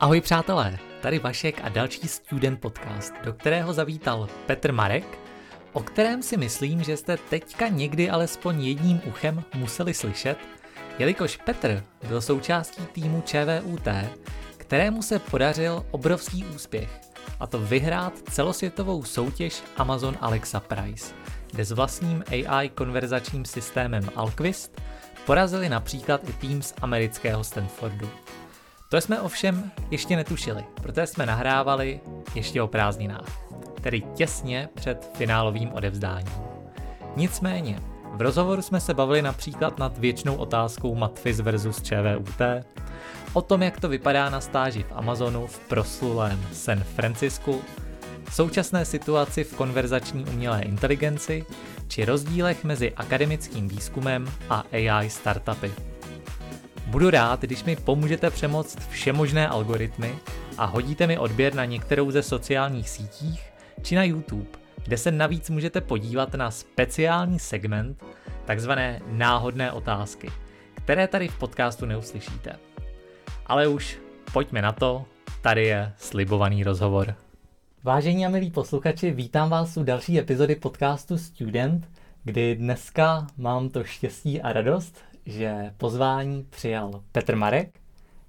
Ahoj přátelé, tady Vašek a další Student Podcast, do kterého zavítal Petr Marek, o kterém si myslím, že jste teďka někdy alespoň jedním uchem museli slyšet, jelikož Petr byl součástí týmu ČVUT, kterému se podařil obrovský úspěch, a to vyhrát celosvětovou soutěž Amazon Alexa Prize, kde s vlastním AI konverzačním systémem Alquist porazili například i tým z amerického Stanfordu. To jsme ovšem ještě netušili, protože jsme nahrávali ještě o prázdninách, tedy těsně před finálovým odevzdáním. Nicméně, v rozhovoru jsme se bavili například nad věčnou otázkou Matfis versus ČVUT, o tom, jak to vypadá na stáži v Amazonu v proslulém San Francisku, současné situaci v konverzační umělé inteligenci či rozdílech mezi akademickým výzkumem a AI startupy. Budu rád, když mi pomůžete přemoct všemožné algoritmy a hodíte mi odběr na některou ze sociálních sítích či na YouTube, kde se navíc můžete podívat na speciální segment takzvané náhodné otázky, které tady v podcastu neuslyšíte. Ale už pojďme na to, tady je slibovaný rozhovor. Vážení a milí posluchači, vítám vás u další epizody podcastu Student, kdy dneska mám to štěstí a radost, že pozvání přijal Petr Marek,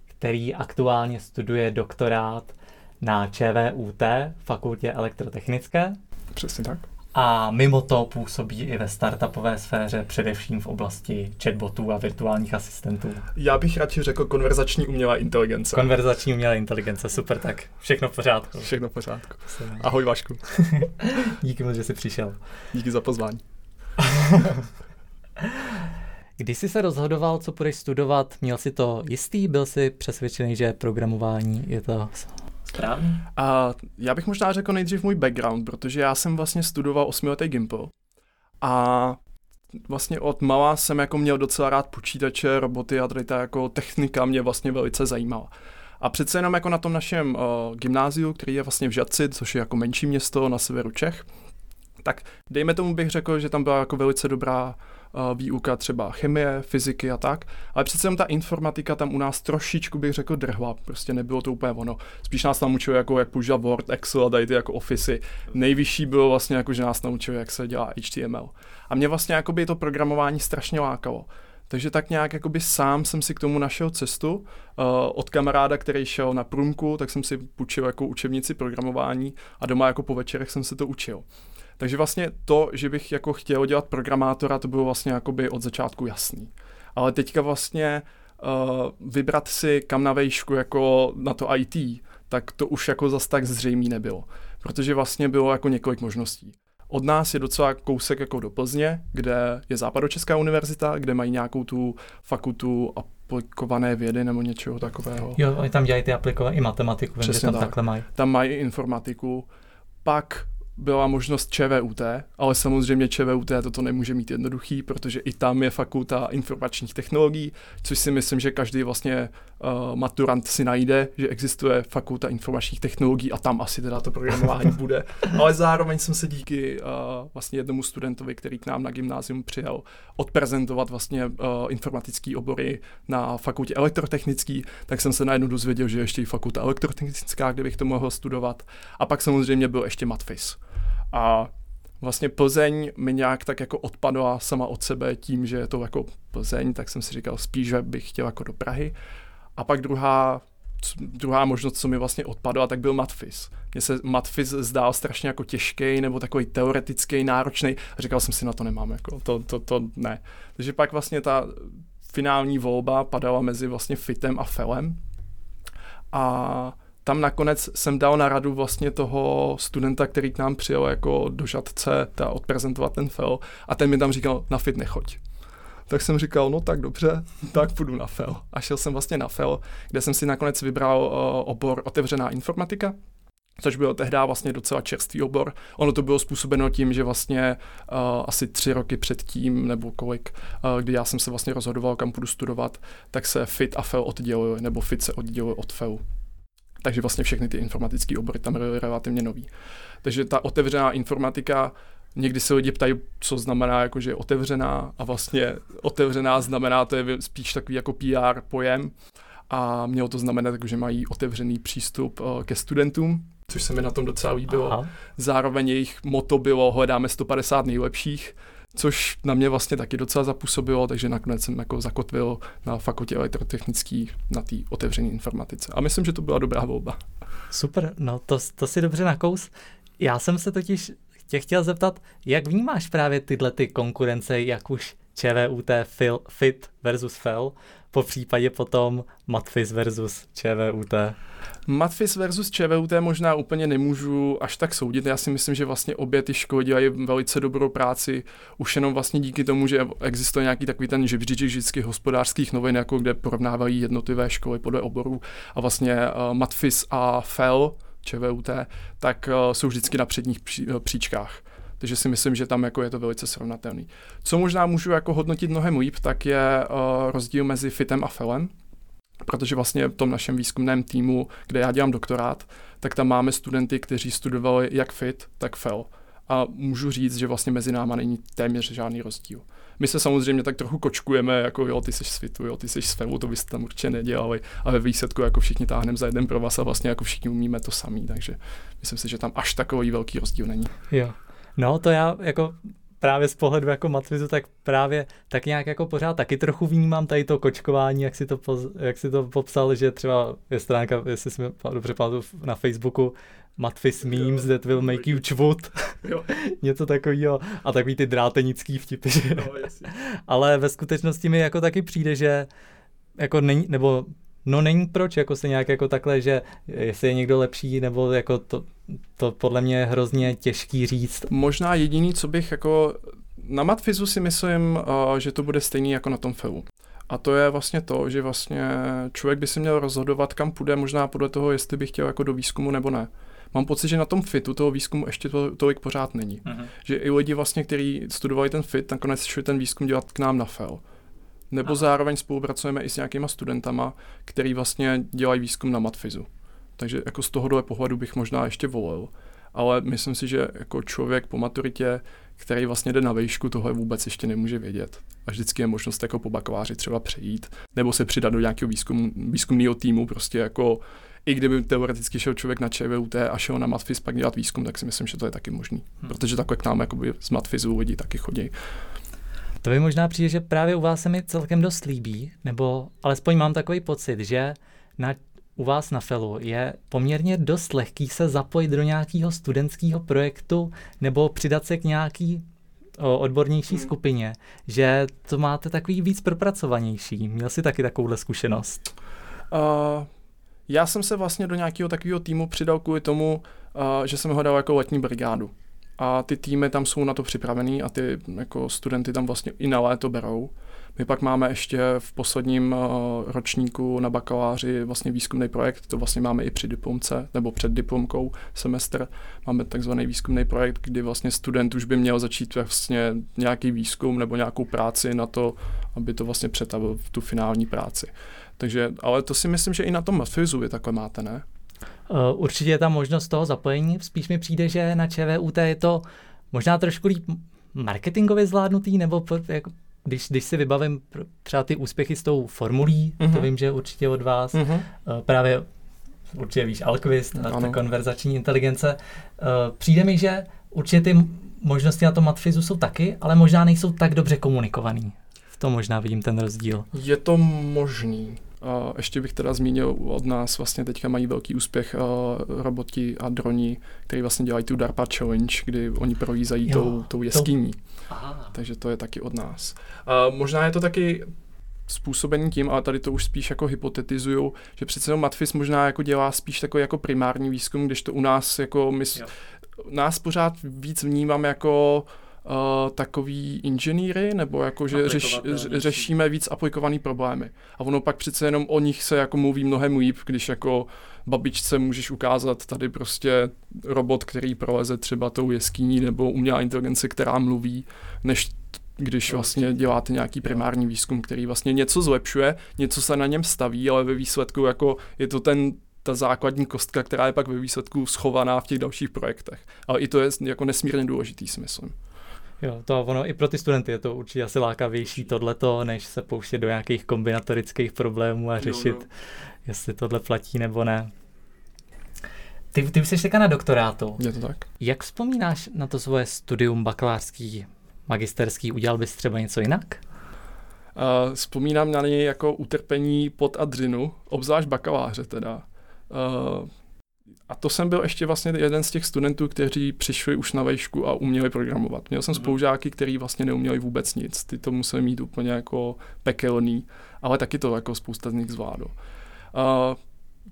který aktuálně studuje doktorát na ČVUT, Fakultě elektrotechnické. Přesně tak. A mimo to působí i ve startupové sféře, především v oblasti chatbotů a virtuálních asistentů. Já bych radši řekl konverzační umělá inteligence. Konverzační umělá inteligence, super, tak všechno v pořádku. Všechno v pořádku. Ahoj Vašku. Díky moc, že jsi přišel. Díky za pozvání. Když jsi se rozhodoval, co budeš studovat, měl jsi to jistý? Byl jsi přesvědčený, že programování je to správný? A já bych možná řekl nejdřív můj background, protože já jsem vlastně studoval osmiletý Gimple. A vlastně od malá jsem jako měl docela rád počítače, roboty a tady ta jako technika mě vlastně velice zajímala. A přece jenom jako na tom našem uh, gymnáziu, který je vlastně v Žadci, což je jako menší město na severu Čech, tak dejme tomu bych řekl, že tam byla jako velice dobrá výuka třeba chemie, fyziky a tak, ale přece jenom ta informatika tam u nás trošičku bych řekl drhla, prostě nebylo to úplně ono. Spíš nás tam učilo, jako jak používat Word, Excel a tady ty jako Office. Nejvyšší bylo vlastně jako, že nás naučilo, jak se dělá HTML. A mě vlastně jako by to programování strašně lákalo. Takže tak nějak jakoby sám jsem si k tomu našel cestu. Uh, od kamaráda, který šel na průmku, tak jsem si půjčil jako učebnici programování a doma jako po večerech jsem se to učil. Takže vlastně to, že bych jako chtěl dělat programátora, to bylo vlastně jakoby od začátku jasný. Ale teďka vlastně uh, vybrat si kam na vejšku jako na to IT, tak to už jako zas tak zřejmý nebylo. Protože vlastně bylo jako několik možností. Od nás je docela kousek jako do Plzně, kde je Západočeská univerzita, kde mají nějakou tu fakultu aplikované vědy nebo něčeho takového. Jo, oni tam dělají ty aplikované i matematiku, vím, že tam tak. takhle mají. Tam mají informatiku. Pak byla možnost ČVUT, ale samozřejmě ČVUT toto nemůže mít jednoduchý, protože i tam je fakulta informačních technologií, což si myslím, že každý vlastně uh, maturant si najde, že existuje fakulta informačních technologií a tam asi teda to programování bude. Ale zároveň jsem se díky uh, vlastně jednomu studentovi, který k nám na gymnázium přijel, odprezentovat vlastně uh, informatický obory na fakultě elektrotechnický, tak jsem se najednou dozvěděl, že ještě i fakulta elektrotechnická, kde bych to mohl studovat. A pak samozřejmě byl ještě matfis. A vlastně Plzeň mi nějak tak jako odpadla sama od sebe tím, že je to jako Plzeň, tak jsem si říkal spíš, že bych chtěl jako do Prahy. A pak druhá, druhá možnost, co mi vlastně odpadla, tak byl Matfis. Mně se Matfis zdál strašně jako těžký nebo takový teoretický, náročný a říkal jsem si, na to nemám, jako to, to, to ne. Takže pak vlastně ta finální volba padala mezi vlastně Fitem a Felem. A tam nakonec jsem dal na radu vlastně toho studenta, který k nám přijel jako do žadce ta odprezentovat ten fel a ten mi tam říkal, na fit nechoď. Tak jsem říkal, no tak dobře, tak půjdu na FEL. A šel jsem vlastně na FEL, kde jsem si nakonec vybral uh, obor otevřená informatika, což byl tehdy vlastně docela čerstvý obor. Ono to bylo způsobeno tím, že vlastně uh, asi tři roky předtím, nebo kolik, uh, kdy já jsem se vlastně rozhodoval, kam půjdu studovat, tak se FIT a FEL oddělili, nebo FIT se oddělili od FELu. Takže vlastně všechny ty informatické obory tam byly relativně nový. Takže ta otevřená informatika, někdy se lidi ptají, co znamená, jako, že je otevřená a vlastně otevřená znamená, to je spíš takový jako PR pojem. a mělo to znamenat, že mají otevřený přístup uh, ke studentům, což se mi na tom docela líbilo. Aha. Zároveň jejich moto bylo hledáme 150 nejlepších, což na mě vlastně taky docela zapůsobilo, takže nakonec jsem jako zakotvil na fakultě elektrotechnický na té otevřené informatice. A myslím, že to byla dobrá volba. Super, no to, to si dobře nakous. Já jsem se totiž tě chtěl zeptat, jak vnímáš právě tyhle ty konkurence, jak už ČVUT fil, FIT versus FEL, po případě potom Matfis versus ČVUT? Matfis versus ČVUT možná úplně nemůžu až tak soudit. Já si myslím, že vlastně obě ty školy dělají velice dobrou práci, už jenom vlastně díky tomu, že existuje nějaký takový ten žebříček vždycky hospodářských novin, jako kde porovnávají jednotlivé školy podle oborů a vlastně uh, Matfis a FEL, ČVUT, tak uh, jsou vždycky na předních pří, uh, příčkách. Takže si myslím, že tam jako je to velice srovnatelný. Co možná můžu jako hodnotit mnohem líp, tak je uh, rozdíl mezi FITem a FELem, protože vlastně v tom našem výzkumném týmu, kde já dělám doktorát, tak tam máme studenty, kteří studovali jak FIT, tak FEL. A můžu říct, že vlastně mezi náma není téměř žádný rozdíl. My se samozřejmě tak trochu kočkujeme, jako jo, ty jsi z FITu, jo, ty jsi z FELu, to byste tam určitě nedělali, ale ve výsledku jako všichni táhneme za jeden pro vás a vlastně jako všichni umíme to samý, takže myslím si, že tam až takový velký rozdíl není. Jo. No, to já jako právě z pohledu jako matvizu, tak právě tak nějak jako pořád taky trochu vnímám tady to kočkování, jak si to, poz, jak si to popsal, že třeba je stránka, jestli jsme dobře pamatuju, na Facebooku, Matfis memes that will make you čvut. Něco takového. A takový ty drátenický vtipy. Že? No, Ale ve skutečnosti mi jako taky přijde, že jako není, nebo No není proč, jako se nějak jako takhle, že jestli je někdo lepší, nebo jako to, to podle mě je hrozně těžký říct. Možná jediný, co bych jako, na Matfizu si myslím, uh, že to bude stejný jako na tom FEU. A to je vlastně to, že vlastně člověk by si měl rozhodovat, kam půjde, možná podle toho, jestli by chtěl jako do výzkumu nebo ne. Mám pocit, že na tom fitu toho výzkumu ještě to, tolik pořád není. Uh-huh. Že i lidi vlastně, kteří studovali ten fit, nakonec šli ten výzkum dělat k nám na FEL. Nebo Aha. zároveň spolupracujeme i s nějakýma studentama, který vlastně dělají výzkum na matfizu. Takže jako z tohohle pohledu bych možná ještě volil. Ale myslím si, že jako člověk po maturitě, který vlastně jde na vejšku, tohle vůbec ještě nemůže vědět. A vždycky je možnost jako po bakaláři třeba přejít, nebo se přidat do nějakého výzkum, výzkumného týmu, prostě jako i kdyby teoreticky šel člověk na ČVUT a šel na Matfiz pak dělat výzkum, tak si myslím, že to je taky možný. Hmm. Protože takhle k nám jakoby z Matfizu lidi taky chodí. To by možná přijde, že právě u vás se mi celkem dost líbí, nebo alespoň mám takový pocit, že na, u vás na FELu je poměrně dost lehký se zapojit do nějakého studentského projektu nebo přidat se k nějaký o odbornější hmm. skupině, že to máte takový víc propracovanější. Měl jsi taky takovouhle zkušenost? Uh, já jsem se vlastně do nějakého takového týmu přidal kvůli tomu, uh, že jsem ho dal jako letní brigádu a ty týmy tam jsou na to připravený a ty jako studenty tam vlastně i na léto berou. My pak máme ještě v posledním uh, ročníku na bakaláři vlastně výzkumný projekt, to vlastně máme i při diplomce nebo před diplomkou semestr. Máme takzvaný výzkumný projekt, kdy vlastně student už by měl začít vlastně nějaký výzkum nebo nějakou práci na to, aby to vlastně přetavil v tu finální práci. Takže, ale to si myslím, že i na tom Matfizu vy takhle máte, ne? Eh, určitě je tam možnost toho zapojení. Spíš mi přijde, že na ČVUT je to možná trošku líp marketingově zvládnutý, nebo jako, když, když si vybavím třeba ty úspěchy s tou formulí, uh-huh. to mhm. vím, že určitě od vás, uh-huh. právě určitě víš Alquist a ta konverzační inteligence, eh, přijde mi, že určitě ty možnosti na tom Matfizu jsou taky, ale možná nejsou tak dobře komunikovaný. V tom možná vidím ten rozdíl. Je to možný. A ještě bych teda zmínil od nás, vlastně teďka mají velký úspěch uh, roboti a droni, který vlastně dělají tu DARPA Challenge, kdy oni projízají jo, tou, tou jeskyní. To... Takže to je taky od nás. Uh, možná je to taky způsobený tím, ale tady to už spíš jako hypotetizuju, že přece Matfis možná jako dělá spíš takový jako primární výzkum, když to u nás jako my, nás pořád víc vnímám jako uh, uh, takový inženýry, nebo jako, že řeš, řešíme víc aplikované problémy. A ono pak přece jenom o nich se jako mluví mnohem líp, když jako babičce můžeš ukázat tady prostě robot, který proleze třeba tou jeskyní, nebo umělá inteligence, která mluví, než když vlastně děláte nějaký primární výzkum, který vlastně něco zlepšuje, něco se na něm staví, ale ve výsledku jako je to ten ta základní kostka, která je pak ve výsledku schovaná v těch dalších projektech. Ale i to je jako nesmírně důležitý, si myslím. Jo, to ono i pro ty studenty je to určitě asi lákavější tohleto, než se pouštět do nějakých kombinatorických problémů a řešit, no, no. jestli tohle platí nebo ne. Ty, ty už jsi teďka na doktorátu. Je to tak. Jak vzpomínáš na to svoje studium bakalářský, magisterský? Udělal bys třeba něco jinak? Uh, vzpomínám na něj jako utrpení pod adřinu, obzvlášť bakaláře teda. Uh, a to jsem byl ještě vlastně jeden z těch studentů, kteří přišli už na vejšku a uměli programovat. Měl jsem mhm. spolužáky, kteří vlastně neuměli vůbec nic. Ty to museli mít úplně jako pekelný, ale taky to jako spousta z nich zvládlo. Uh,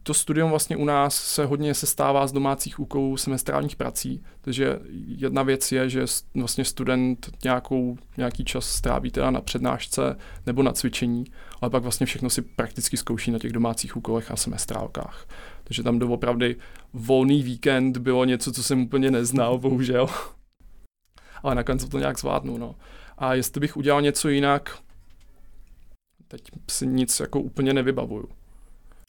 to studium vlastně u nás se hodně sestává z domácích úkolů semestrálních prací, takže jedna věc je, že vlastně student nějakou, nějaký čas stráví teda na přednášce nebo na cvičení, ale pak vlastně všechno si prakticky zkouší na těch domácích úkolech a semestrálkách. Takže tam doopravdy volný víkend bylo něco, co jsem úplně neznal, bohužel. ale nakonec to nějak zvládnu. No. A jestli bych udělal něco jinak, teď si nic jako úplně nevybavuju.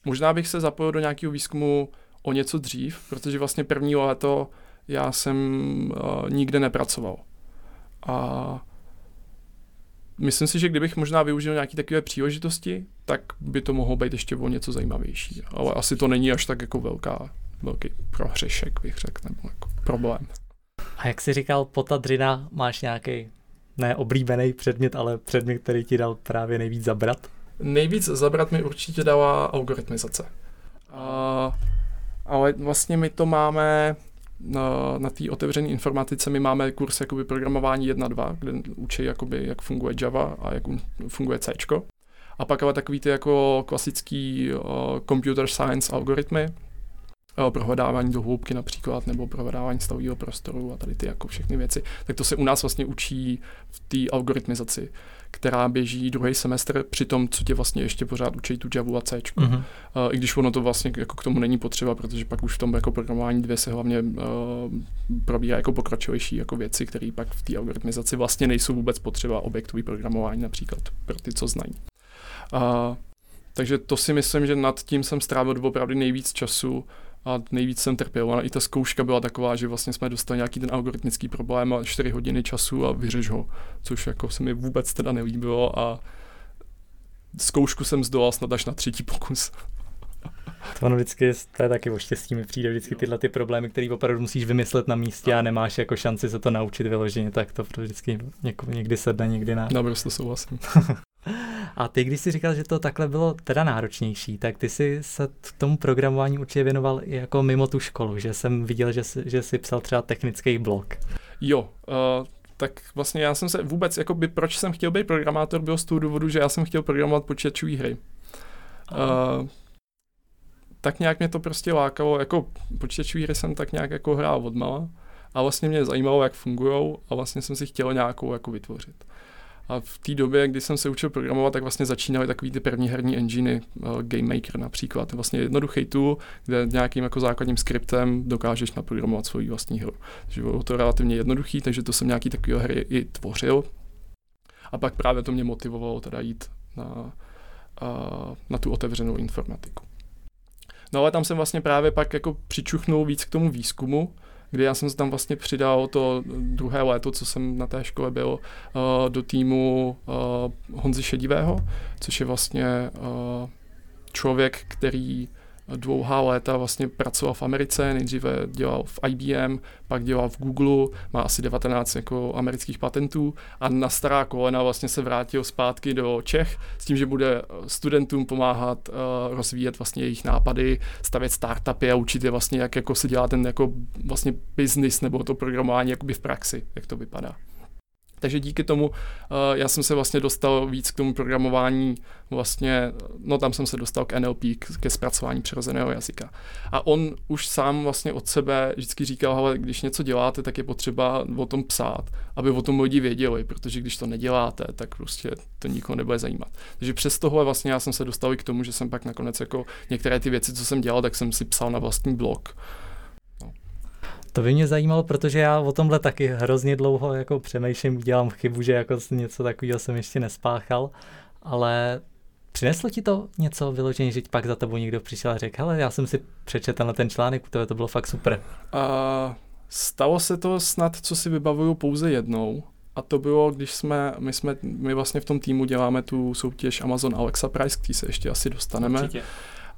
Možná bych se zapojil do nějakého výzkumu o něco dřív, protože vlastně první léto já jsem uh, nikde nepracoval. A myslím si, že kdybych možná využil nějaké takové příležitosti, tak by to mohlo být ještě o něco zajímavější. Ale asi to není až tak jako velká, velký prohřešek, bych řekl, nebo jako problém. A jak jsi říkal, potadřina máš nějaký neoblíbený předmět, ale předmět, který ti dal právě nejvíc zabrat? Nejvíc zabrat mi určitě dala algoritmizace. A, ale vlastně my to máme na, na té otevřené informatice, my máme kurz jakoby programování 1.2, kde učí jakoby, jak funguje Java a jak funguje C. A pak ale takový ty jako klasický uh, computer science algoritmy, prohledávání do hloubky například, nebo prohledávání stavového prostoru a tady ty jako všechny věci, tak to se u nás vlastně učí v té algoritmizaci, která běží druhý semestr při tom, co tě vlastně ještě pořád učí tu Java a C. Mm-hmm. I když ono to vlastně jako k tomu není potřeba, protože pak už v tom jako programování dvě se hlavně uh, probíhá jako pokračovější jako věci, které pak v té algoritmizaci vlastně nejsou vůbec potřeba objektový programování například pro ty, co znají. Uh, takže to si myslím, že nad tím jsem strávil opravdu nejvíc času a nejvíc jsem trpěl. A i ta zkouška byla taková, že vlastně jsme dostali nějaký ten algoritmický problém a 4 hodiny času a vyřeš ho, což jako se mi vůbec teda nelíbilo a zkoušku jsem zdolal snad až na třetí pokus. To ono vždycky, to je taky o štěstí, mi přijde vždycky tyhle ty problémy, které opravdu musíš vymyslet na místě a nemáš jako šanci se to naučit vyloženě, tak to vždycky někdy sedne, někdy ne. Naprosto souhlasím. A ty, když jsi říkal, že to takhle bylo teda náročnější, tak ty jsi se k tomu programování určitě věnoval i jako mimo tu školu, že jsem viděl, že jsi, že jsi psal třeba technický blog. Jo, uh, tak vlastně já jsem se vůbec, jako by, proč jsem chtěl být programátor, bylo z toho důvodu, že já jsem chtěl programovat počítačové hry. Uh, tak nějak mě to prostě lákalo, jako počítačové hry jsem tak nějak jako hrál odmala a vlastně mě zajímalo, jak fungují a vlastně jsem si chtěl nějakou jako vytvořit. A v té době, kdy jsem se učil programovat, tak vlastně začínaly takový ty první herní enginy, uh, Game Maker například. Vlastně jednoduchý tool, kde nějakým jako základním skriptem dokážeš naprogramovat svoji vlastní hru. Takže bylo to relativně jednoduchý, takže to jsem nějaký takový hry i tvořil. A pak právě to mě motivovalo teda jít na, uh, na tu otevřenou informatiku. No ale tam jsem vlastně právě pak jako přičuchnul víc k tomu výzkumu, kdy já jsem se tam vlastně přidal to druhé léto, co jsem na té škole byl, uh, do týmu uh, Honzy Šedivého, což je vlastně uh, člověk, který dlouhá léta vlastně pracoval v Americe, nejdříve dělal v IBM, pak dělal v Google, má asi 19 jako amerických patentů a na stará kolena vlastně se vrátil zpátky do Čech s tím, že bude studentům pomáhat uh, rozvíjet vlastně jejich nápady, stavět startupy a učit je vlastně, jak jako se dělá ten jako vlastně business nebo to programování jakoby v praxi, jak to vypadá. Takže díky tomu uh, já jsem se vlastně dostal víc k tomu programování, vlastně, no tam jsem se dostal k NLP, k, ke zpracování přirozeného jazyka. A on už sám vlastně od sebe vždycky říkal, ale když něco děláte, tak je potřeba o tom psát, aby o tom lidi věděli, protože když to neděláte, tak prostě to nikoho nebude zajímat. Takže přes tohle vlastně já jsem se dostal i k tomu, že jsem pak nakonec jako některé ty věci, co jsem dělal, tak jsem si psal na vlastní blog. To by mě zajímalo, protože já o tomhle taky hrozně dlouho jako přemýšlím, dělám chybu, že jako něco takového jsem ještě nespáchal, ale Přineslo ti to něco vyloženě, že pak za tebou někdo přišel a řekl, hele, já jsem si přečetl na ten článek, to, to bylo fakt super. Uh, stalo se to snad, co si vybavuju pouze jednou. A to bylo, když jsme, my jsme, my vlastně v tom týmu děláme tu soutěž Amazon Alexa Prize, který se ještě asi dostaneme. Určitě.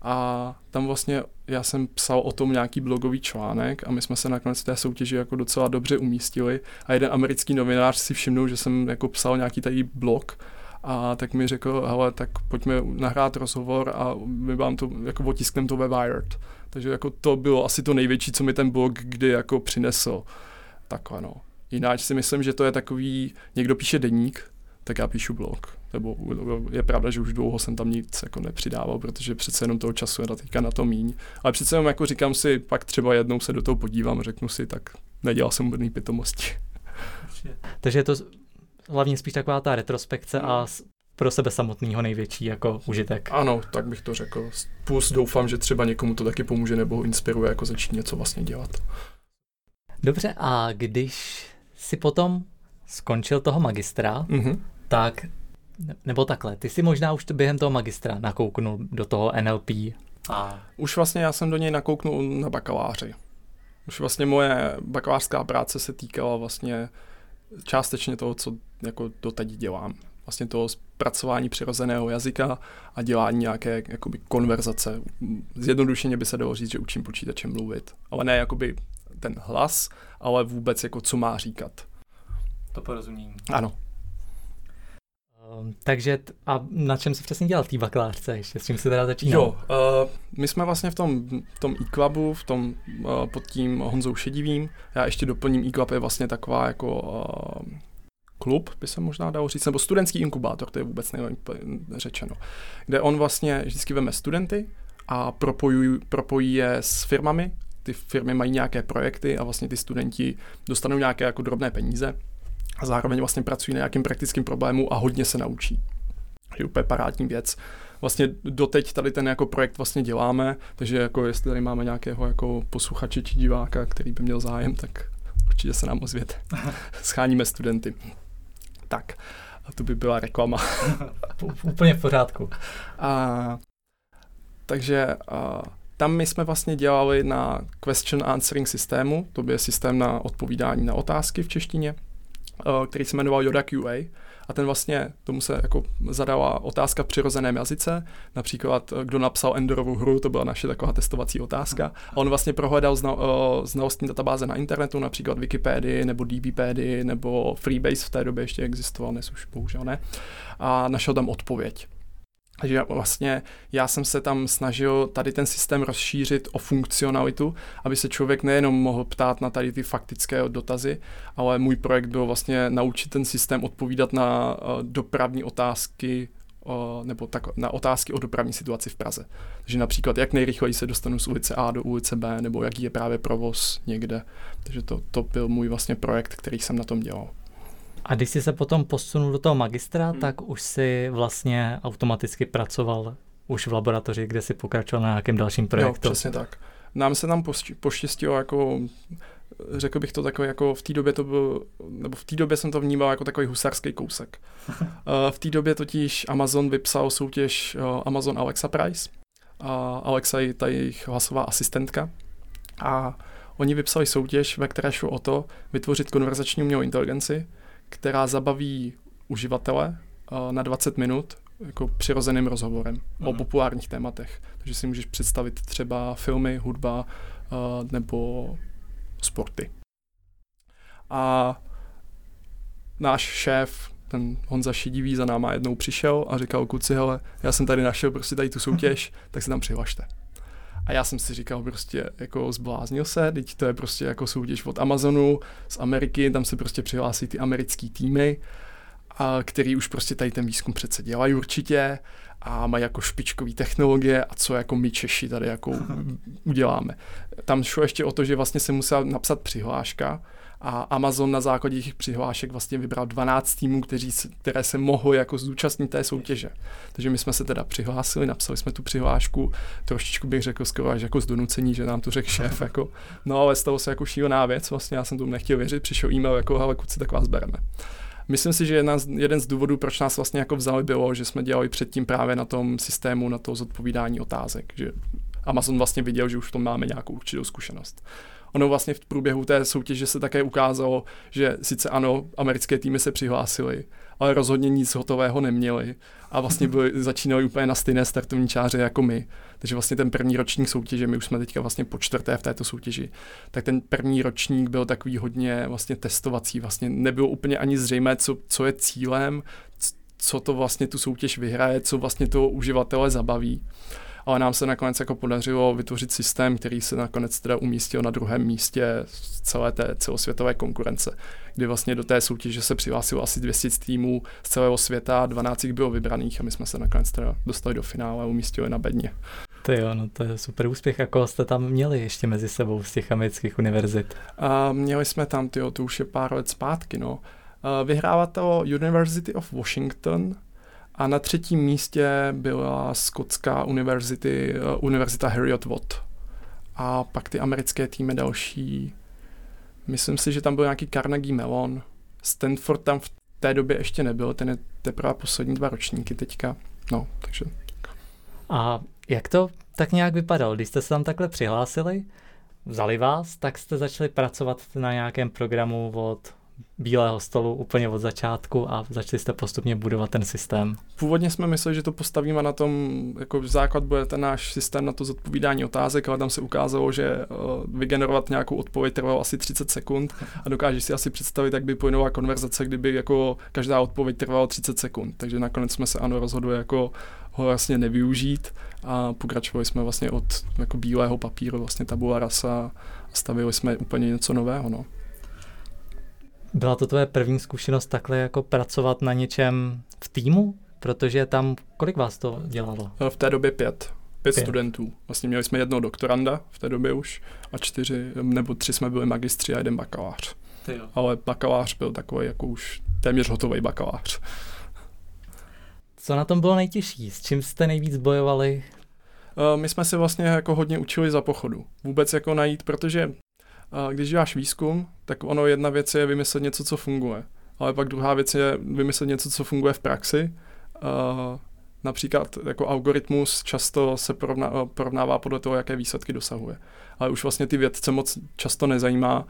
A tam vlastně já jsem psal o tom nějaký blogový článek a my jsme se nakonec v té soutěži jako docela dobře umístili a jeden americký novinář si všimnul, že jsem jako psal nějaký tady blog a tak mi řekl, hele, tak pojďme nahrát rozhovor a my vám to, jako otiskneme to ve Wired. Takže jako to bylo asi to největší, co mi ten blog kdy jako přinesl. Takhle no. Jinak si myslím, že to je takový, někdo píše deník, tak já píšu blog. Nebo je pravda, že už dlouho jsem tam nic jako nepřidával, protože přece jenom toho času je na teďka na to míň. Ale přece jenom jako říkám si, pak třeba jednou se do toho podívám a řeknu si, tak nedělal jsem úplný pitomosti. Takže je to hlavně spíš taková ta retrospekce a pro sebe samotného největší jako užitek. Ano, tak bych to řekl. Plus doufám, že třeba někomu to taky pomůže nebo ho inspiruje jako začít něco vlastně dělat. Dobře, a když si potom skončil toho magistra, mm-hmm. Tak, nebo takhle, ty si možná už během toho magistra nakouknul do toho NLP. A... Už vlastně já jsem do něj nakouknul na bakaláři. Už vlastně moje bakalářská práce se týkala vlastně částečně toho, co jako doteď dělám. Vlastně toho zpracování přirozeného jazyka a dělání nějaké jakoby konverzace. Zjednodušeně by se dalo říct, že učím počítačem mluvit. Ale ne jakoby ten hlas, ale vůbec jako co má říkat. To porozumění. Ano. Um, takže t- a na čem jsi přesně dělal v té bakalářce ještě? S čím jsi teda začínal? Jo, uh, my jsme vlastně v tom, v tom e-clubu, v tom, uh, pod tím Honzou Šedivým, já ještě doplním e-club je vlastně taková jako uh, klub, by se možná dalo říct, nebo studentský inkubátor, to je vůbec nejlépe řečeno, kde on vlastně vždycky veme studenty a propojí, propojí je s firmami, ty firmy mají nějaké projekty a vlastně ty studenti dostanou nějaké jako drobné peníze a zároveň vlastně pracují na nějakým praktickým problému a hodně se naučí. Je úplně parádní věc. Vlastně doteď tady ten jako projekt vlastně děláme, takže jako jestli tady máme nějakého jako posluchače či diváka, který by měl zájem, tak určitě se nám ozvěte. Scháníme studenty. Tak, a to by byla reklama. Úplně v pořádku. A, takže a, tam my jsme vlastně dělali na question answering systému, to je systém na odpovídání na otázky v češtině, který se jmenoval Yoda QA. A ten vlastně, tomu se jako zadala otázka v přirozeném jazyce, například eh, kdo napsal Endorovou hru, to byla naše taková testovací otázka. A on vlastně prohledal zna, uh, znalostní databáze na internetu, například Wikipedii nebo DBpedii nebo Freebase v té době ještě existoval, dnes už bohužel ne. A našel tam odpověď. Takže vlastně já jsem se tam snažil tady ten systém rozšířit o funkcionalitu, aby se člověk nejenom mohl ptát na tady ty faktické dotazy, ale můj projekt byl vlastně naučit ten systém odpovídat na uh, dopravní otázky uh, nebo tak, na otázky o dopravní situaci v Praze. Takže například, jak nejrychleji se dostanu z ulice A do ulice B, nebo jaký je právě provoz někde. Takže to, to byl můj vlastně projekt, který jsem na tom dělal. A když jsi se potom posunul do toho magistra, hmm. tak už si vlastně automaticky pracoval už v laboratoři, kde si pokračoval na nějakém dalším projektu. Jo, přesně tak. Nám se tam poštěstilo jako řekl bych to takový, jako v té době to byl, nebo v té době jsem to vnímal jako takový husarský kousek. Eh, v té době totiž Amazon vypsal soutěž eh, Amazon Alexa Prize. A Alexa je ta jejich hlasová asistentka. A oni vypsali soutěž, ve které šlo o to vytvořit konverzační umělou inteligenci, která zabaví uživatele uh, na 20 minut jako přirozeným rozhovorem mm. o mhm. populárních tématech. Takže si můžeš představit třeba filmy, hudba uh, nebo sporty. A náš šéf, ten Honza Šidivý za náma jednou přišel a říkal, kluci, hele, já jsem tady našel prostě tady tu soutěž, tak se tam přihlašte. A já jsem si říkal prostě, jako zbláznil se, teď to je prostě jako soutěž od Amazonu z Ameriky, tam se prostě přihlásí ty americký týmy, a který už prostě tady ten výzkum přece dělají určitě a mají jako špičkové technologie a co jako my Češi tady jako uděláme. Tam šlo ještě o to, že vlastně se musela napsat přihláška a Amazon na základě těch přihlášek vlastně vybral 12 týmů, kteří, které se mohly jako zúčastnit té soutěže. Takže my jsme se teda přihlásili, napsali jsme tu přihlášku, trošičku bych řekl skoro až jako z donucení, že nám to řekl šéf, jako, no ale stalo se jako šílená věc, vlastně já jsem tomu nechtěl věřit, přišel e-mail jako, ale kuci, tak vás bereme. Myslím si, že jedna z, jeden z důvodů, proč nás vlastně jako vzali, bylo, že jsme dělali předtím právě na tom systému, na to zodpovídání otázek. Že Amazon vlastně viděl, že už v tom máme nějakou určitou zkušenost. Ono vlastně v průběhu té soutěže se také ukázalo, že sice ano, americké týmy se přihlásily, ale rozhodně nic hotového neměli a vlastně byli, začínali úplně na stejné startovní čáře jako my. Takže vlastně ten první ročník soutěže, my už jsme teďka vlastně po čtvrté v této soutěži, tak ten první ročník byl takový hodně vlastně testovací, vlastně nebylo úplně ani zřejmé, co, co je cílem, co to vlastně tu soutěž vyhraje, co vlastně toho uživatele zabaví ale nám se nakonec jako podařilo vytvořit systém, který se nakonec teda umístil na druhém místě z celé té celosvětové konkurence, kdy vlastně do té soutěže se přihlásilo asi 200 týmů z celého světa, 12 bylo vybraných a my jsme se nakonec teda dostali do finále a umístili na bedně. To jo, no to je super úspěch. A koho jste tam měli ještě mezi sebou z těch amerických univerzit? A měli jsme tam, tyjo, to už je pár let zpátky, no. Vyhrává to University of Washington, a na třetím místě byla skotská univerzity, uh, univerzita Harriet Watt. A pak ty americké týmy další. Myslím si, že tam byl nějaký Carnegie Mellon. Stanford tam v té době ještě nebyl, ten je teprve poslední dva ročníky teďka. No, takže... A jak to tak nějak vypadalo? Když jste se tam takhle přihlásili, vzali vás, tak jste začali pracovat na nějakém programu od bílého stolu úplně od začátku a začali jste postupně budovat ten systém? Původně jsme mysleli, že to postavíme na tom, jako základ bude ten náš systém na to zodpovídání otázek, ale tam se ukázalo, že eh, vygenerovat nějakou odpověď trvalo asi 30 sekund a dokážeš si asi představit, jak by pojinová konverzace, kdyby jako každá odpověď trvala 30 sekund. Takže nakonec jsme se ano rozhodli jako ho vlastně nevyužít a pokračovali jsme vlastně od jako bílého papíru, vlastně tabula rasa a stavili jsme úplně něco nového. No. Byla to tvoje první zkušenost takhle jako pracovat na něčem v týmu? Protože tam, kolik vás to dělalo? Eh, v té době pět. Pět, pět. studentů. Vlastně měli jsme jednoho doktoranda v té době už a čtyři, nebo tři jsme byli magistři a jeden bakalář. Ale bakalář byl takový jako už téměř hotový bakalář. Co na tom bylo nejtěžší? S čím jste nejvíc bojovali? Uh, my jsme se vlastně jako hodně učili za pochodu. Vůbec jako najít, protože když děláš výzkum, tak ono jedna věc je vymyslet něco, co funguje. Ale pak druhá věc je vymyslet něco, co funguje v praxi. Například jako algoritmus často se porovná, porovnává podle toho, jaké výsledky dosahuje. Ale už vlastně ty vědce moc často nezajímá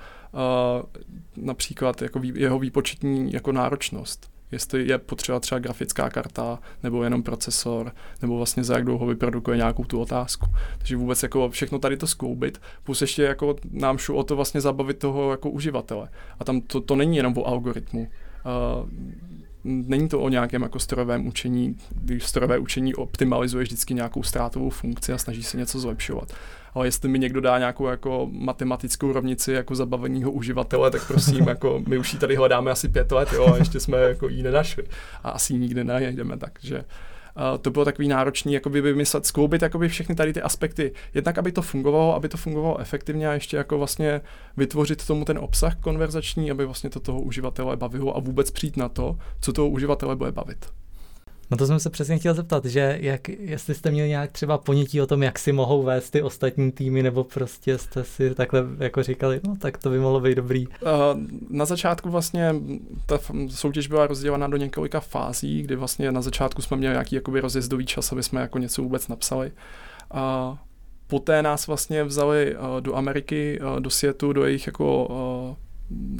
například jako jeho výpočetní jako náročnost jestli je potřeba třeba grafická karta, nebo jenom procesor, nebo vlastně za jak dlouho vyprodukuje nějakou tu otázku. Takže vůbec jako všechno tady to skloubit, plus ještě jako nám šlo o to vlastně zabavit toho jako uživatele. A tam to, to není jenom o algoritmu. Uh, není to o nějakém jako strojovém učení, když strojové učení optimalizuje vždycky nějakou ztrátovou funkci a snaží se něco zlepšovat ale jestli mi někdo dá nějakou jako matematickou rovnici jako zabaveného uživatele, tak prosím, jako my už ji tady hledáme asi pět let, jo, a ještě jsme jako ji nenašli a asi nikdy nenajdeme, takže Uh, to bylo takový náročný jakoby vymyslet, skloubit jakoby všechny tady ty aspekty. Jednak, aby to fungovalo, aby to fungovalo efektivně a ještě jako vlastně vytvořit tomu ten obsah konverzační, aby vlastně to toho uživatele bavilo a vůbec přijít na to, co toho uživatele bude bavit. No to jsem se přesně chtěl zeptat, že jak, jestli jste měli nějak třeba ponětí o tom, jak si mohou vést ty ostatní týmy, nebo prostě jste si takhle jako říkali, no tak to by mohlo být dobrý. Uh, na začátku vlastně ta soutěž byla rozdělena do několika fází, kdy vlastně na začátku jsme měli nějaký jakoby rozjezdový čas, aby jsme jako něco vůbec napsali. A poté nás vlastně vzali uh, do Ameriky, uh, do světu, do jejich jako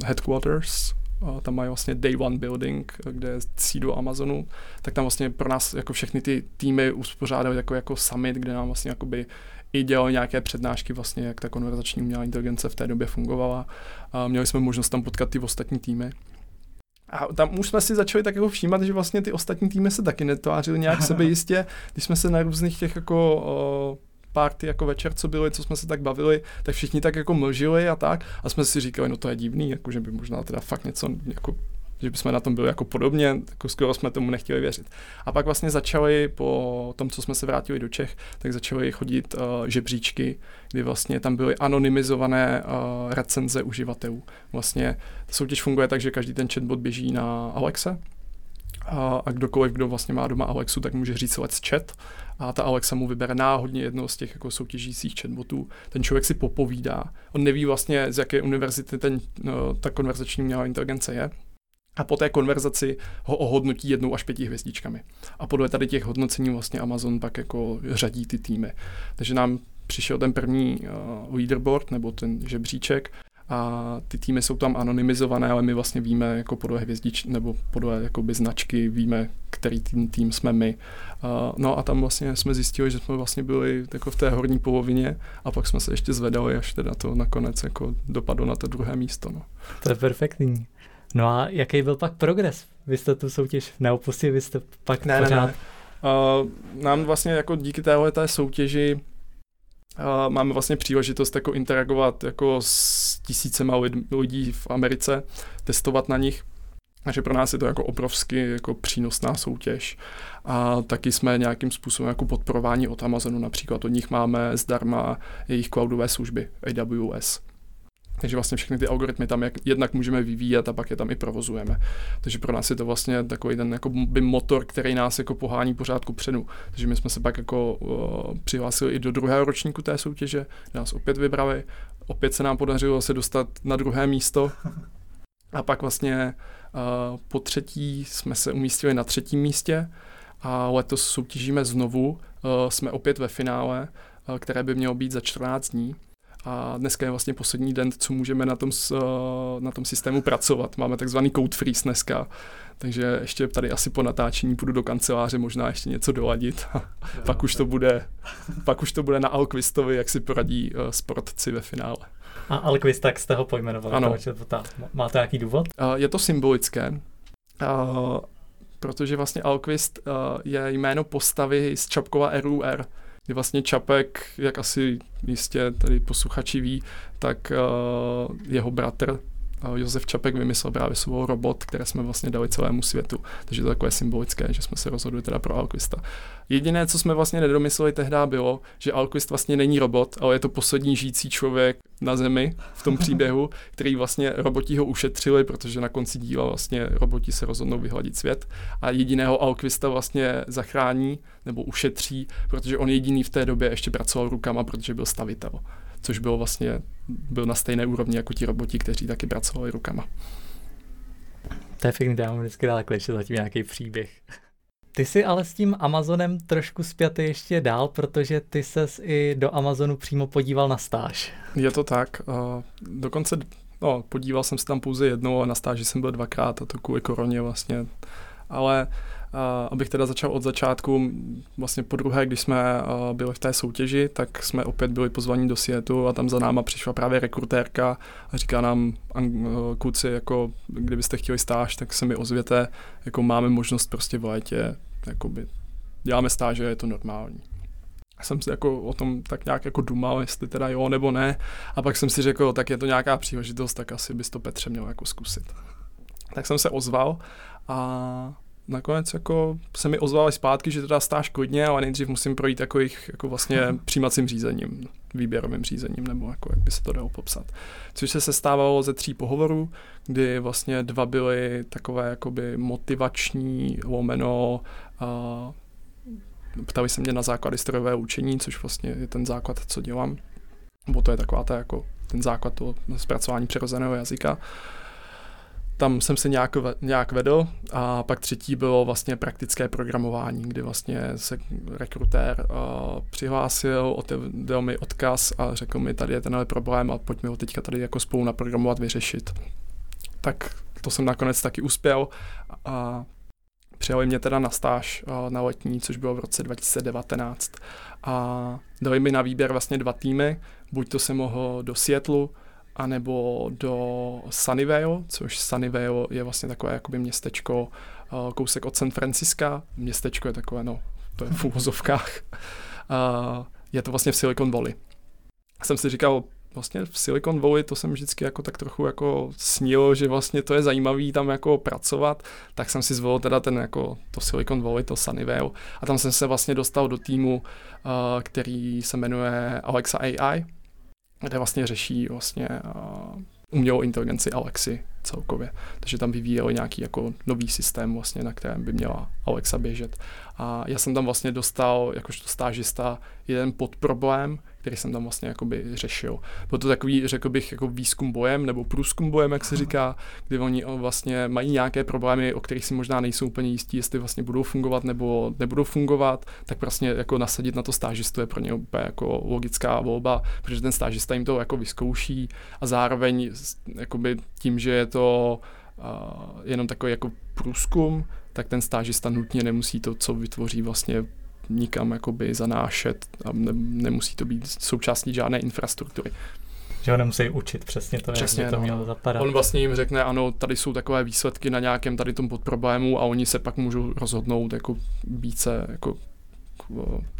headquarters, tam mají vlastně Day One Building, kde je sídlo Amazonu, tak tam vlastně pro nás jako všechny ty týmy uspořádali jako, jako summit, kde nám vlastně jakoby i dělali nějaké přednášky vlastně, jak ta konverzační umělá inteligence v té době fungovala. A měli jsme možnost tam potkat ty ostatní týmy. A tam už jsme si začali tak jako všímat, že vlastně ty ostatní týmy se taky netvářily nějak sebejistě, když jsme se na různých těch jako party jako večer, co byly, co jsme se tak bavili, tak všichni tak jako mlžili a tak. A jsme si říkali, no to je divný, jako že by možná teda fakt něco jako že bychom na tom byli jako podobně, jako skoro jsme tomu nechtěli věřit. A pak vlastně začali po tom, co jsme se vrátili do Čech, tak začaly chodit uh, žebříčky, kdy vlastně tam byly anonymizované uh, recenze uživatelů. Vlastně ta soutěž funguje tak, že každý ten chatbot běží na Alexe, a, a kdokoliv, kdo vlastně má doma Alexu, tak může říct let's chat a ta Alexa mu vybere náhodně jedno z těch jako soutěžících chatbotů. Ten člověk si popovídá. On neví vlastně, z jaké univerzity ten, no, ta konverzační umělá inteligence je. A po té konverzaci ho ohodnotí jednou až pěti hvězdičkami. A podle tady těch hodnocení vlastně Amazon pak jako řadí ty týmy. Takže nám přišel ten první uh, leaderboard nebo ten žebříček a ty týmy jsou tam anonymizované, ale my vlastně víme jako podle hvězdič nebo podle jakoby značky, víme, který tým, tým jsme my. Uh, no a tam vlastně jsme zjistili, že jsme vlastně byli jako v té horní polovině a pak jsme se ještě zvedali, až teda to nakonec jako dopadlo na to druhé místo. No. To je perfektní. No a jaký byl pak progres? Vy jste tu soutěž neopustili, vy jste pak ne, pořád... Ne, ne. Uh, nám vlastně jako díky téhle té soutěži uh, máme vlastně příležitost jako interagovat jako s tisícema lidí v Americe, testovat na nich. Takže pro nás je to jako obrovsky jako přínosná soutěž. A taky jsme nějakým způsobem jako podporování od Amazonu, například od nich máme zdarma jejich cloudové služby AWS. Takže vlastně všechny ty algoritmy tam jak, jednak můžeme vyvíjet a pak je tam i provozujeme. Takže pro nás je to vlastně takový ten jako by motor, který nás jako pohání pořádku předu. Takže my jsme se pak jako uh, přihlásili i do druhého ročníku té soutěže, nás opět vybrali, opět se nám podařilo se dostat na druhé místo a pak vlastně uh, po třetí jsme se umístili na třetím místě a letos soutěžíme znovu, uh, jsme opět ve finále, uh, které by mělo být za 14 dní. A dneska je vlastně poslední den, co můžeme na tom, na tom systému pracovat. Máme takzvaný code freeze dneska, takže ještě tady asi po natáčení půjdu do kanceláře, možná ještě něco doladit. A pak už to bude, pak už to bude na Alquistovi, jak si poradí uh, sportci ve finále. A Alquist, tak jste ho pojmenovali. Ano. Má to nějaký důvod? Uh, je to symbolické. Protože vlastně Alquist je jméno postavy z Čapkova RUR, kdy vlastně Čapek, jak asi jistě tady posluchači ví, tak uh, jeho bratr Josef Čapek vymyslel právě svou robot, které jsme vlastně dali celému světu. Takže to je takové symbolické, že jsme se rozhodli teda pro Alquista. Jediné, co jsme vlastně nedomysleli tehdy, bylo, že Alquist vlastně není robot, ale je to poslední žijící člověk na Zemi v tom příběhu, který vlastně roboti ho ušetřili, protože na konci díla vlastně roboti se rozhodnou vyhladit svět a jediného Alquista vlastně zachrání nebo ušetří, protože on jediný v té době ještě pracoval rukama, protože byl stavitel což bylo vlastně byl na stejné úrovni jako ti roboti, kteří taky pracovali rukama. To je fakt, dám vždycky daleko ještě zatím nějaký příběh. Ty jsi ale s tím Amazonem trošku zpětý ještě dál, protože ty ses i do Amazonu přímo podíval na stáž. Je to tak. Dokonce no, podíval jsem se tam pouze jednou a na stáži jsem byl dvakrát a to kvůli koroně vlastně. Ale abych teda začal od začátku, vlastně po druhé, když jsme byli v té soutěži, tak jsme opět byli pozvaní do světu a tam za náma přišla právě rekrutérka a říká nám, kluci, jako kdybyste chtěli stáž, tak se mi ozvěte, jako máme možnost prostě v létě, jakoby děláme stáže, je to normální jsem si jako o tom tak nějak jako dumal, jestli teda jo nebo ne. A pak jsem si řekl, tak je to nějaká příležitost, tak asi bys to Petře měl jako zkusit. Tak jsem se ozval a nakonec jako se mi ozvali zpátky, že teda stáš klidně, ale nejdřív musím projít jako jich jako vlastně přijímacím řízením, výběrovým řízením, nebo jako jak by se to dalo popsat. Což se sestávalo ze tří pohovorů, kdy vlastně dva byly takové jakoby motivační, lomeno, a ptali se mě na základy strojové učení, což vlastně je ten základ, co dělám. Nebo to je taková ta jako ten základ toho zpracování přirozeného jazyka tam jsem se nějak, nějak vedl a pak třetí bylo vlastně praktické programování, kdy vlastně se rekrutér uh, přihlásil, dal mi odkaz a řekl mi, tady je tenhle problém a pojďme ho teďka tady jako spolu naprogramovat, vyřešit. Tak to jsem nakonec taky uspěl a přijali mě teda na stáž uh, na letní, což bylo v roce 2019 a dali mi na výběr vlastně dva týmy, buď to se mohlo do Seattleu, anebo do Sunnyvale, což Sunnyvale je vlastně takové jakoby městečko, uh, kousek od San Francisca. Městečko je takové, no, to je v úvozovkách. Uh, je to vlastně v Silicon Valley. Jsem si říkal, vlastně v Silicon Valley to jsem vždycky jako tak trochu jako snil, že vlastně to je zajímavý tam jako pracovat, tak jsem si zvolil teda ten jako to Silicon Valley, to Sunnyvale a tam jsem se vlastně dostal do týmu, uh, který se jmenuje Alexa AI, kde vlastně řeší vlastně umělou inteligenci Alexy celkově. Takže tam vyvíjeli nějaký jako nový systém vlastně, na kterém by měla Alexa běžet. A já jsem tam vlastně dostal, jakožto stážista, jeden podproblém, který jsem tam vlastně jakoby řešil. Byl to takový, řekl bych, jako výzkum bojem nebo průzkum bojem, jak se říká, kdy oni vlastně mají nějaké problémy, o kterých si možná nejsou úplně jistí, jestli vlastně budou fungovat nebo nebudou fungovat, tak vlastně jako nasadit na to stážistu je pro ně úplně jako logická volba, protože ten stážista jim to jako vyzkouší a zároveň jakoby tím, že je to uh, jenom takový jako průzkum, tak ten stážista nutně nemusí to, co vytvoří vlastně nikam jakoby zanášet a ne, nemusí to být součástí žádné infrastruktury. Že ho nemusí učit přesně to, přesně, jak to no. mělo zapadat. On vlastně jim řekne, ano, tady jsou takové výsledky na nějakém tady tom podproblému a oni se pak můžou rozhodnout jako více, jako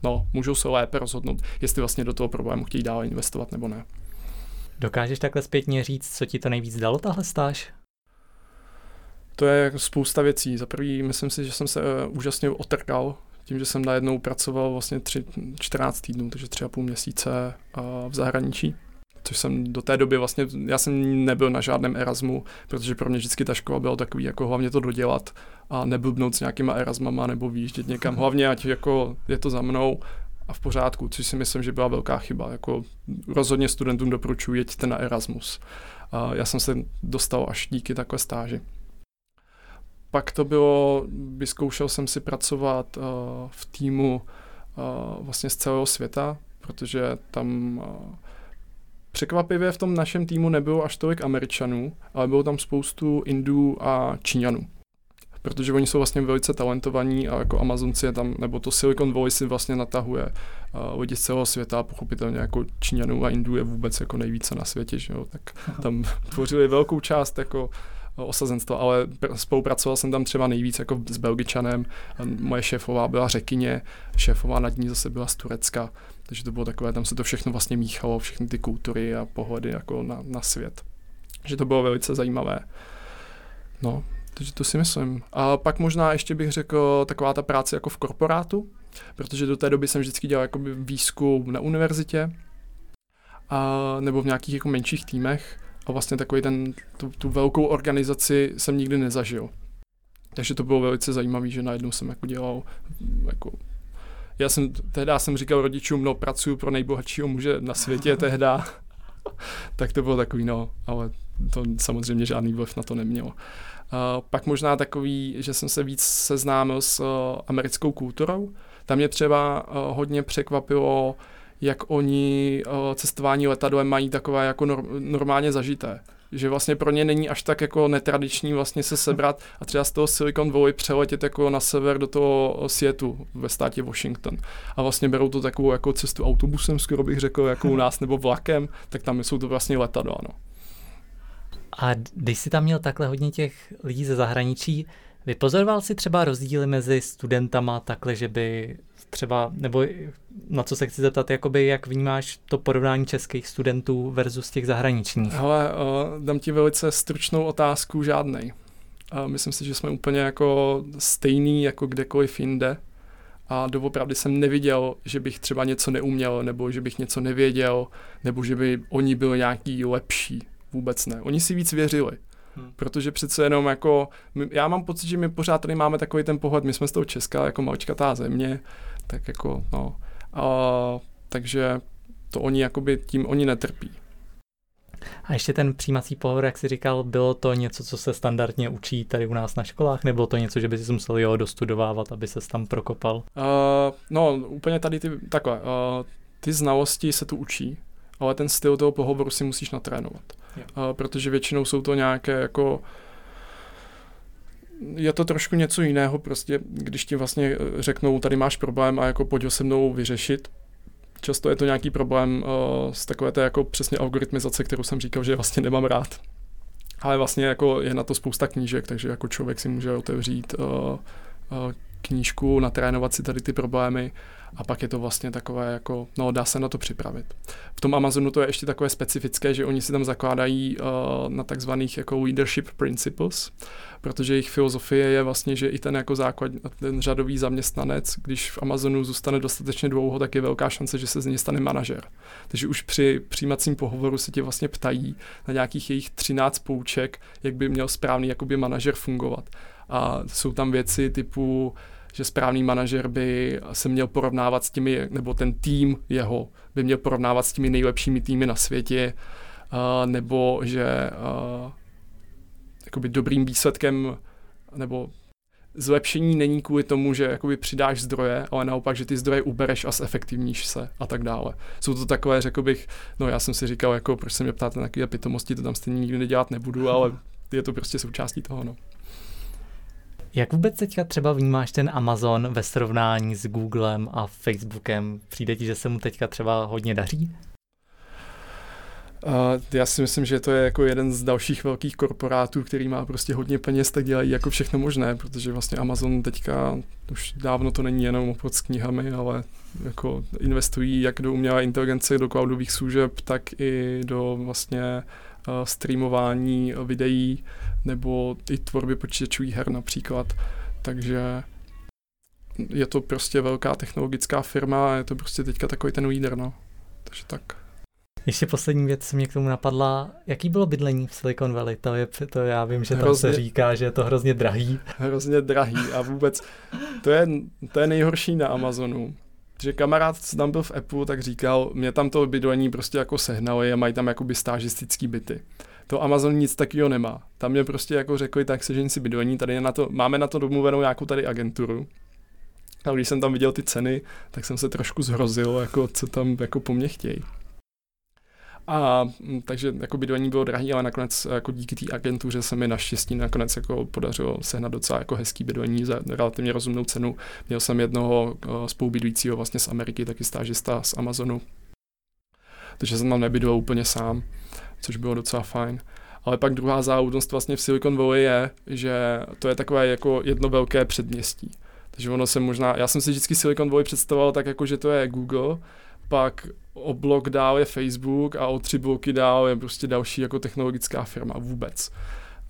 no, můžou se lépe rozhodnout, jestli vlastně do toho problému chtějí dále investovat nebo ne. Dokážeš takhle zpětně říct, co ti to nejvíc dalo tahle stáž? To je spousta věcí. Za prvý, myslím si, že jsem se uh, úžasně otrkal tím, že jsem najednou pracoval vlastně tři, 14 týdnů, takže tři a půl měsíce uh, v zahraničí což jsem do té doby vlastně, já jsem nebyl na žádném Erasmu, protože pro mě vždycky ta škola byla takový, jako hlavně to dodělat a neblbnout s nějakýma Erasmama nebo výjíždět někam, hlavně ať jako je to za mnou a v pořádku, což si myslím, že byla velká chyba. Jako rozhodně studentům doporučuji, jeďte na Erasmus. A já jsem se dostal až díky takové stáži. Pak to bylo, vyzkoušel jsem si pracovat uh, v týmu uh, vlastně z celého světa, protože tam uh, překvapivě v tom našem týmu nebylo až tolik Američanů, ale bylo tam spoustu Indů a Číňanů protože oni jsou vlastně velice talentovaní a jako Amazonci je tam, nebo to Silicon Valley si vlastně natahuje uh, lidi z celého světa a pochopitelně jako Číňanů a Indů je vůbec jako nejvíce na světě, že jo? tak tam tvořili velkou část jako osazenstva, ale spolupracoval jsem tam třeba nejvíc jako s Belgičanem. Moje šéfová byla řekyně, šéfová nad ní zase byla z Turecka, takže to bylo takové, tam se to všechno vlastně míchalo, všechny ty kultury a pohledy jako na, na svět. že to bylo velice zajímavé. No, takže to si myslím. A pak možná ještě bych řekl taková ta práce jako v korporátu, protože do té doby jsem vždycky dělal jakoby výzkum na univerzitě a, nebo v nějakých jako menších týmech a vlastně takový ten, tu, tu velkou organizaci jsem nikdy nezažil. Takže to bylo velice zajímavé, že najednou jsem jako dělal jako já jsem, tehdy jsem říkal rodičům, no pracuji pro nejbohatšího muže na světě tehda, tak to bylo takový, no, ale to samozřejmě žádný vliv na to nemělo. Uh, pak možná takový, že jsem se víc seznámil s uh, americkou kulturou. Tam mě třeba uh, hodně překvapilo, jak oni uh, cestování letadlem mají takové jako nor- normálně zažité že vlastně pro ně není až tak jako netradiční vlastně se sebrat a třeba z toho Silicon Valley přeletět jako na sever do toho Seattle ve státě Washington. A vlastně berou to takovou jako cestu autobusem, skoro bych řekl, jako u nás, nebo vlakem, tak tam jsou to vlastně letadla, no. A když jsi tam měl takhle hodně těch lidí ze zahraničí, vypozoroval jsi třeba rozdíly mezi studentama takhle, že by třeba, nebo na co se chci zeptat, jakoby jak vnímáš to porovnání českých studentů versus těch zahraničních? Hele, uh, dám ti velice stručnou otázku, žádnej. Uh, myslím si, že jsme úplně jako stejný jako kdekoliv jinde a doopravdy jsem neviděl, že bych třeba něco neuměl, nebo že bych něco nevěděl, nebo že by oni byli nějaký lepší. Vůbec ne. Oni si víc věřili. Hmm. Protože přece jenom jako, my, já mám pocit, že my pořád tady máme takový ten pohled, my jsme z toho Česka jako maličkatá země, tak jako no. A, takže to oni jakoby, tím oni netrpí. A ještě ten přijímací pohovor, jak jsi říkal, bylo to něco, co se standardně učí tady u nás na školách, nebo to něco, že by si musel jo dostudovávat, aby se tam prokopal? Uh, no, úplně tady ty, takhle, uh, ty znalosti se tu učí, ale ten styl toho pohovoru si musíš natrénovat. Uh, protože většinou jsou to nějaké jako je to trošku něco jiného, prostě, když ti vlastně eh, řeknou, tady máš problém a jako pojď ho se mnou vyřešit. Často je to nějaký problém uh, s takové té jako přesně algoritmizace, kterou jsem říkal, že vlastně nemám rád. Ale vlastně jako je na to spousta knížek, takže jako člověk si může otevřít uh, uh, knížku, natrénovat si tady ty problémy a pak je to vlastně takové jako, no dá se na to připravit. V tom Amazonu to je ještě takové specifické, že oni si tam zakládají uh, na takzvaných jako leadership principles, protože jejich filozofie je vlastně, že i ten jako základ, ten řadový zaměstnanec, když v Amazonu zůstane dostatečně dlouho, tak je velká šance, že se z něj stane manažer. Takže už při přijímacím pohovoru se tě vlastně ptají na nějakých jejich 13 pouček, jak by měl správný jakoby manažer fungovat. A jsou tam věci typu že správný manažer by se měl porovnávat s těmi, nebo ten tým jeho by měl porovnávat s těmi nejlepšími týmy na světě, uh, nebo že uh, jakoby dobrým výsledkem nebo zlepšení není kvůli tomu, že jakoby přidáš zdroje, ale naopak, že ty zdroje ubereš a zefektivníš se a tak dále. Jsou to takové, řekl bych, no já jsem si říkal, jako proč se mě ptáte na takové pitomosti, to tam stejně nikdy nedělat nebudu, ale je to prostě součástí toho, no. Jak vůbec teďka třeba vnímáš ten Amazon ve srovnání s Googlem a Facebookem? Přijde ti, že se mu teďka třeba hodně daří? Já si myslím, že to je jako jeden z dalších velkých korporátů, který má prostě hodně peněz, tak dělají jako všechno možné, protože vlastně Amazon teďka už dávno to není jenom obchod s knihami, ale jako investují jak do umělé inteligence, do cloudových služeb, tak i do vlastně uh, streamování videí nebo i tvorby počítačových her například. Takže je to prostě velká technologická firma a je to prostě teďka takový ten líder, no. Takže tak. Ještě poslední věc mě k tomu napadla. Jaký bylo bydlení v Silicon Valley? To, je, to já vím, že tam hrozně, se říká, že je to hrozně drahý. Hrozně drahý a vůbec to je, to je nejhorší na Amazonu. Že kamarád, co tam byl v Apple, tak říkal, mě tam to bydlení prostě jako sehnali a mají tam jakoby stážistický byty. To Amazon nic takového nemá. Tam mě prostě jako řekli, tak sežen si bydlení, tady na to, máme na to domluvenou nějakou tady agenturu. A když jsem tam viděl ty ceny, tak jsem se trošku zhrozil, jako co tam jako po mně chtějí. A mm, takže jako bydlení bylo drahý, ale nakonec jako díky té agentuře se mi naštěstí nakonec jako podařilo sehnat docela jako hezký bydlení za relativně rozumnou cenu. Měl jsem jednoho uh, spolubydlícího vlastně z Ameriky, taky stážista z Amazonu. Takže jsem tam nebydlel úplně sám, což bylo docela fajn. Ale pak druhá záudnost vlastně v Silicon Valley je, že to je takové jako jedno velké předměstí. Takže ono se možná, já jsem si vždycky Silicon Valley představoval tak jako, že to je Google, pak o blok dál je Facebook a o tři bloky dál je prostě další jako technologická firma vůbec.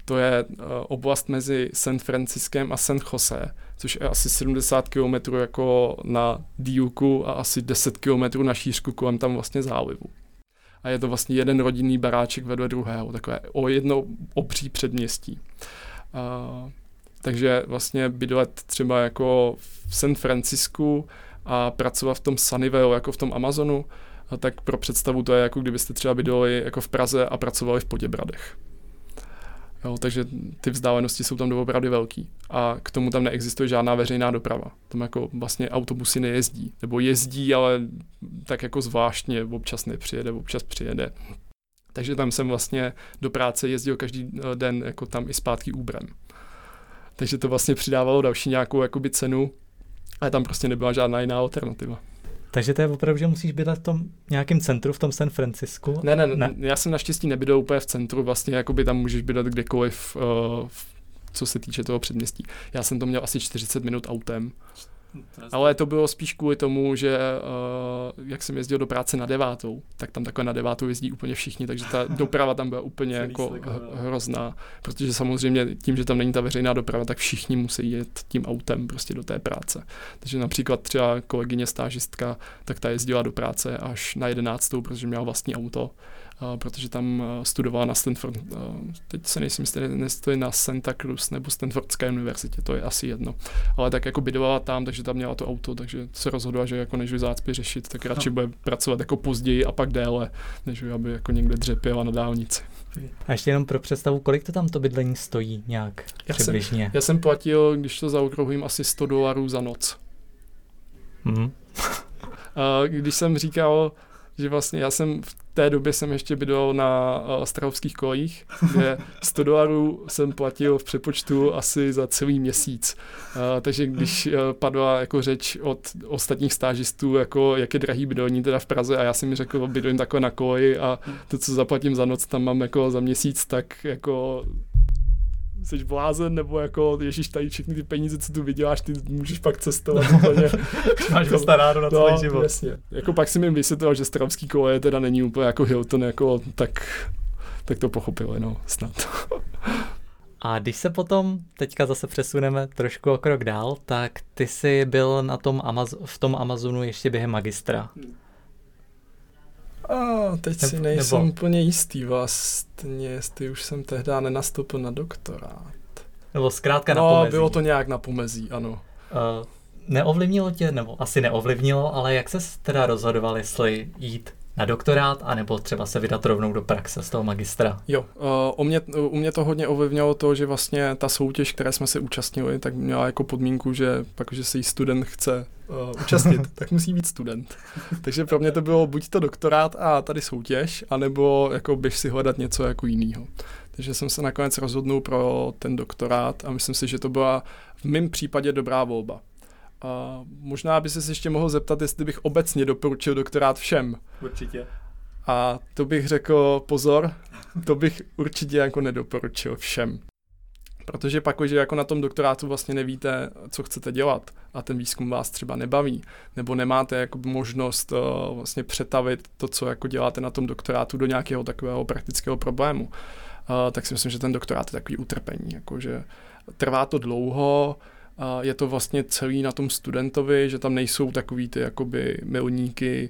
To je uh, oblast mezi San Franciskem a San Jose, což je asi 70 km jako na dílku a asi 10 km na šířku kolem tam vlastně zálivu. A je to vlastně jeden rodinný baráček vedle druhého, takové o jedno obří předměstí. Uh, takže vlastně bydlet třeba jako v San Francisku a pracovat v tom Sunnyvale, jako v tom Amazonu, tak pro představu to je jako kdybyste třeba bydleli jako v Praze a pracovali v Poděbradech. Jo, takže ty vzdálenosti jsou tam doopravdy velký. A k tomu tam neexistuje žádná veřejná doprava. Tam jako vlastně autobusy nejezdí. Nebo jezdí, ale tak jako zvláštně, občas nepřijede, občas přijede. Takže tam jsem vlastně do práce jezdil každý eh, den jako tam i zpátky úbrem. Takže to vlastně přidávalo další nějakou jakoby cenu ale tam prostě nebyla žádná jiná alternativa. Takže to je opravdu, že musíš bydlet v tom nějakém centru, v tom San Francisku? Ne, ne, ne. já jsem naštěstí nebydl úplně v centru, vlastně jakoby tam můžeš bydlet kdekoliv, uh, co se týče toho předměstí. Já jsem to měl asi 40 minut autem. Ale to bylo spíš kvůli tomu, že uh, jak jsem jezdil do práce na devátou, tak tam takhle na devátou jezdí úplně všichni, takže ta doprava tam byla úplně jako hrozná, protože samozřejmě tím, že tam není ta veřejná doprava, tak všichni musí jet tím autem prostě do té práce. Takže například třeba kolegyně stážistka, tak ta jezdila do práce až na jedenáctou, protože měla vlastní auto protože tam studovala na Stanford, teď se nejsem jistý, jestli na Santa Cruz nebo Stanfordské univerzitě, to je asi jedno. Ale tak jako bydlela tam, takže tam měla to auto, takže se rozhodla, že jako než zácpy řešit, tak radši bude pracovat jako později a pak déle, než aby jako někde dřepěla na dálnici. A ještě jenom pro představu, kolik to tam to bydlení stojí nějak já přibližně? Jsem, já jsem platil, když to zaokrouhlím, asi 100 dolarů za noc. Mm-hmm. když jsem říkal, že vlastně já jsem v té době jsem ještě bydlel na uh, Strahovských kolejích, kde 100 dolarů jsem platil v přepočtu asi za celý měsíc. Uh, takže když uh, padla jako řeč od ostatních stážistů, jako jak je drahý bydlení teda v Praze a já jsem mi řekl, bydlím takhle na koleji a to, co zaplatím za noc, tam mám jako za měsíc, tak jako jsi blázen, nebo jako, ježíš, tady všechny ty peníze, co tu vyděláš, ty můžeš pak cestovat úplně. Máš jako, staráno na celý no, život. Jasně. Jako pak jsem jim vysvětlil, že stravský koleje teda není úplně jako Hilton, jako, tak, tak to pochopili, no, snad. A když se potom teďka zase přesuneme trošku o krok dál, tak ty jsi byl na tom Amaz- v tom Amazonu ještě během magistra. Hmm. A teď si nejsem nebo... úplně jistý vlastně, jestli už jsem tehdy nenastoupil na doktorát. Nebo zkrátka no, na pomezí. bylo to nějak na pomezí, ano. Uh, neovlivnilo tě, nebo asi neovlivnilo, ale jak se teda rozhodoval, jestli jít na doktorát, anebo třeba se vydat rovnou do praxe z toho magistra? Jo, uh, u, mě, u mě to hodně ovlivnilo to, že vlastně ta soutěž, které jsme se účastnili, tak měla jako podmínku, že pak, že se jí student chce uh, účastnit, tak musí být student. Takže pro mě to bylo buď to doktorát a tady soutěž, anebo jako běž si hledat něco jako jiného. Takže jsem se nakonec rozhodnul pro ten doktorát a myslím si, že to byla v mém případě dobrá volba. A možná by se ještě mohl zeptat, jestli bych obecně doporučil doktorát všem. Určitě. A to bych řekl, pozor, to bych určitě jako nedoporučil všem. Protože pak, že jako na tom doktorátu vlastně nevíte, co chcete dělat a ten výzkum vás třeba nebaví, nebo nemáte jako možnost uh, vlastně přetavit to, co jako děláte na tom doktorátu do nějakého takového praktického problému, uh, tak si myslím, že ten doktorát je takový utrpení, jakože trvá to dlouho, je to vlastně celý na tom studentovi, že tam nejsou takový ty jakoby milníky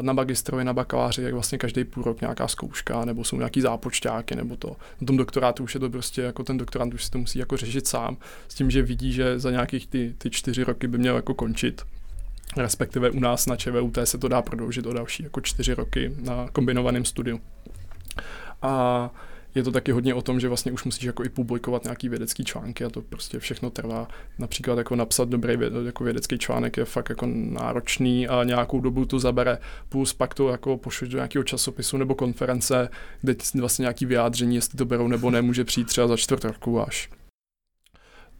na magistrovi, na bakaláři, jak vlastně každý půl rok nějaká zkouška, nebo jsou nějaký zápočťáky, nebo to. Na tom doktorátu už je to prostě, jako ten doktorant už si to musí jako řešit sám, s tím, že vidí, že za nějakých ty, ty čtyři roky by měl jako končit. Respektive u nás na ČVUT se to dá prodloužit o další jako čtyři roky na kombinovaném studiu. A je to taky hodně o tom, že vlastně už musíš jako i publikovat nějaký vědecký články a to prostě všechno trvá. Například jako napsat dobrý věd, jako vědecký článek je fakt jako náročný a nějakou dobu to zabere. Plus pak to jako pošleš do nějakého časopisu nebo konference, kde vlastně nějaký vyjádření, jestli to berou nebo ne, může přijít třeba za čtvrt roku až.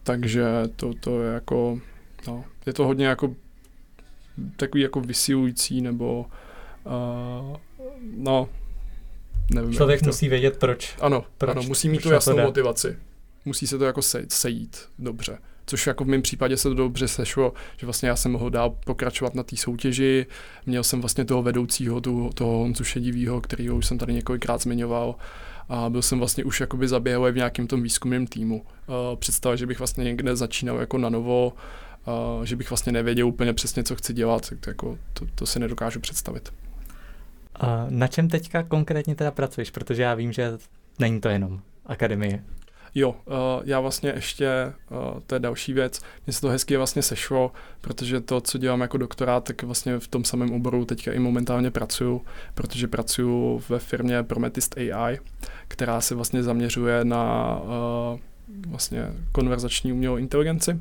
Takže to, to je jako, no, je to hodně jako takový jako vysilující nebo uh, no, nevím. Člověk musí vědět, proč. Ano, proč, ano musí mít tu jasnou motivaci. Musí se to jako sejít, sejít dobře. Což jako v mém případě se to dobře sešlo, že vlastně já jsem mohl dál pokračovat na té soutěži. Měl jsem vlastně toho vedoucího, tu, toho Honzu Šedivýho, kterýho už jsem tady několikrát zmiňoval a byl jsem vlastně už jakoby zaběhlý v nějakém tom výzkumném týmu. Představa, že bych vlastně někde začínal jako na novo, že bych vlastně nevěděl úplně přesně, co chci dělat, tak to, jako, to, to si nedokážu představit. Na čem teďka konkrétně teda pracuješ? Protože já vím, že není to jenom akademie. Jo, uh, já vlastně ještě, uh, to je další věc, mně se to hezky vlastně sešlo, protože to, co dělám jako doktorát, tak vlastně v tom samém oboru teďka i momentálně pracuju, protože pracuju ve firmě Prometist AI, která se vlastně zaměřuje na uh, vlastně konverzační umělou inteligenci.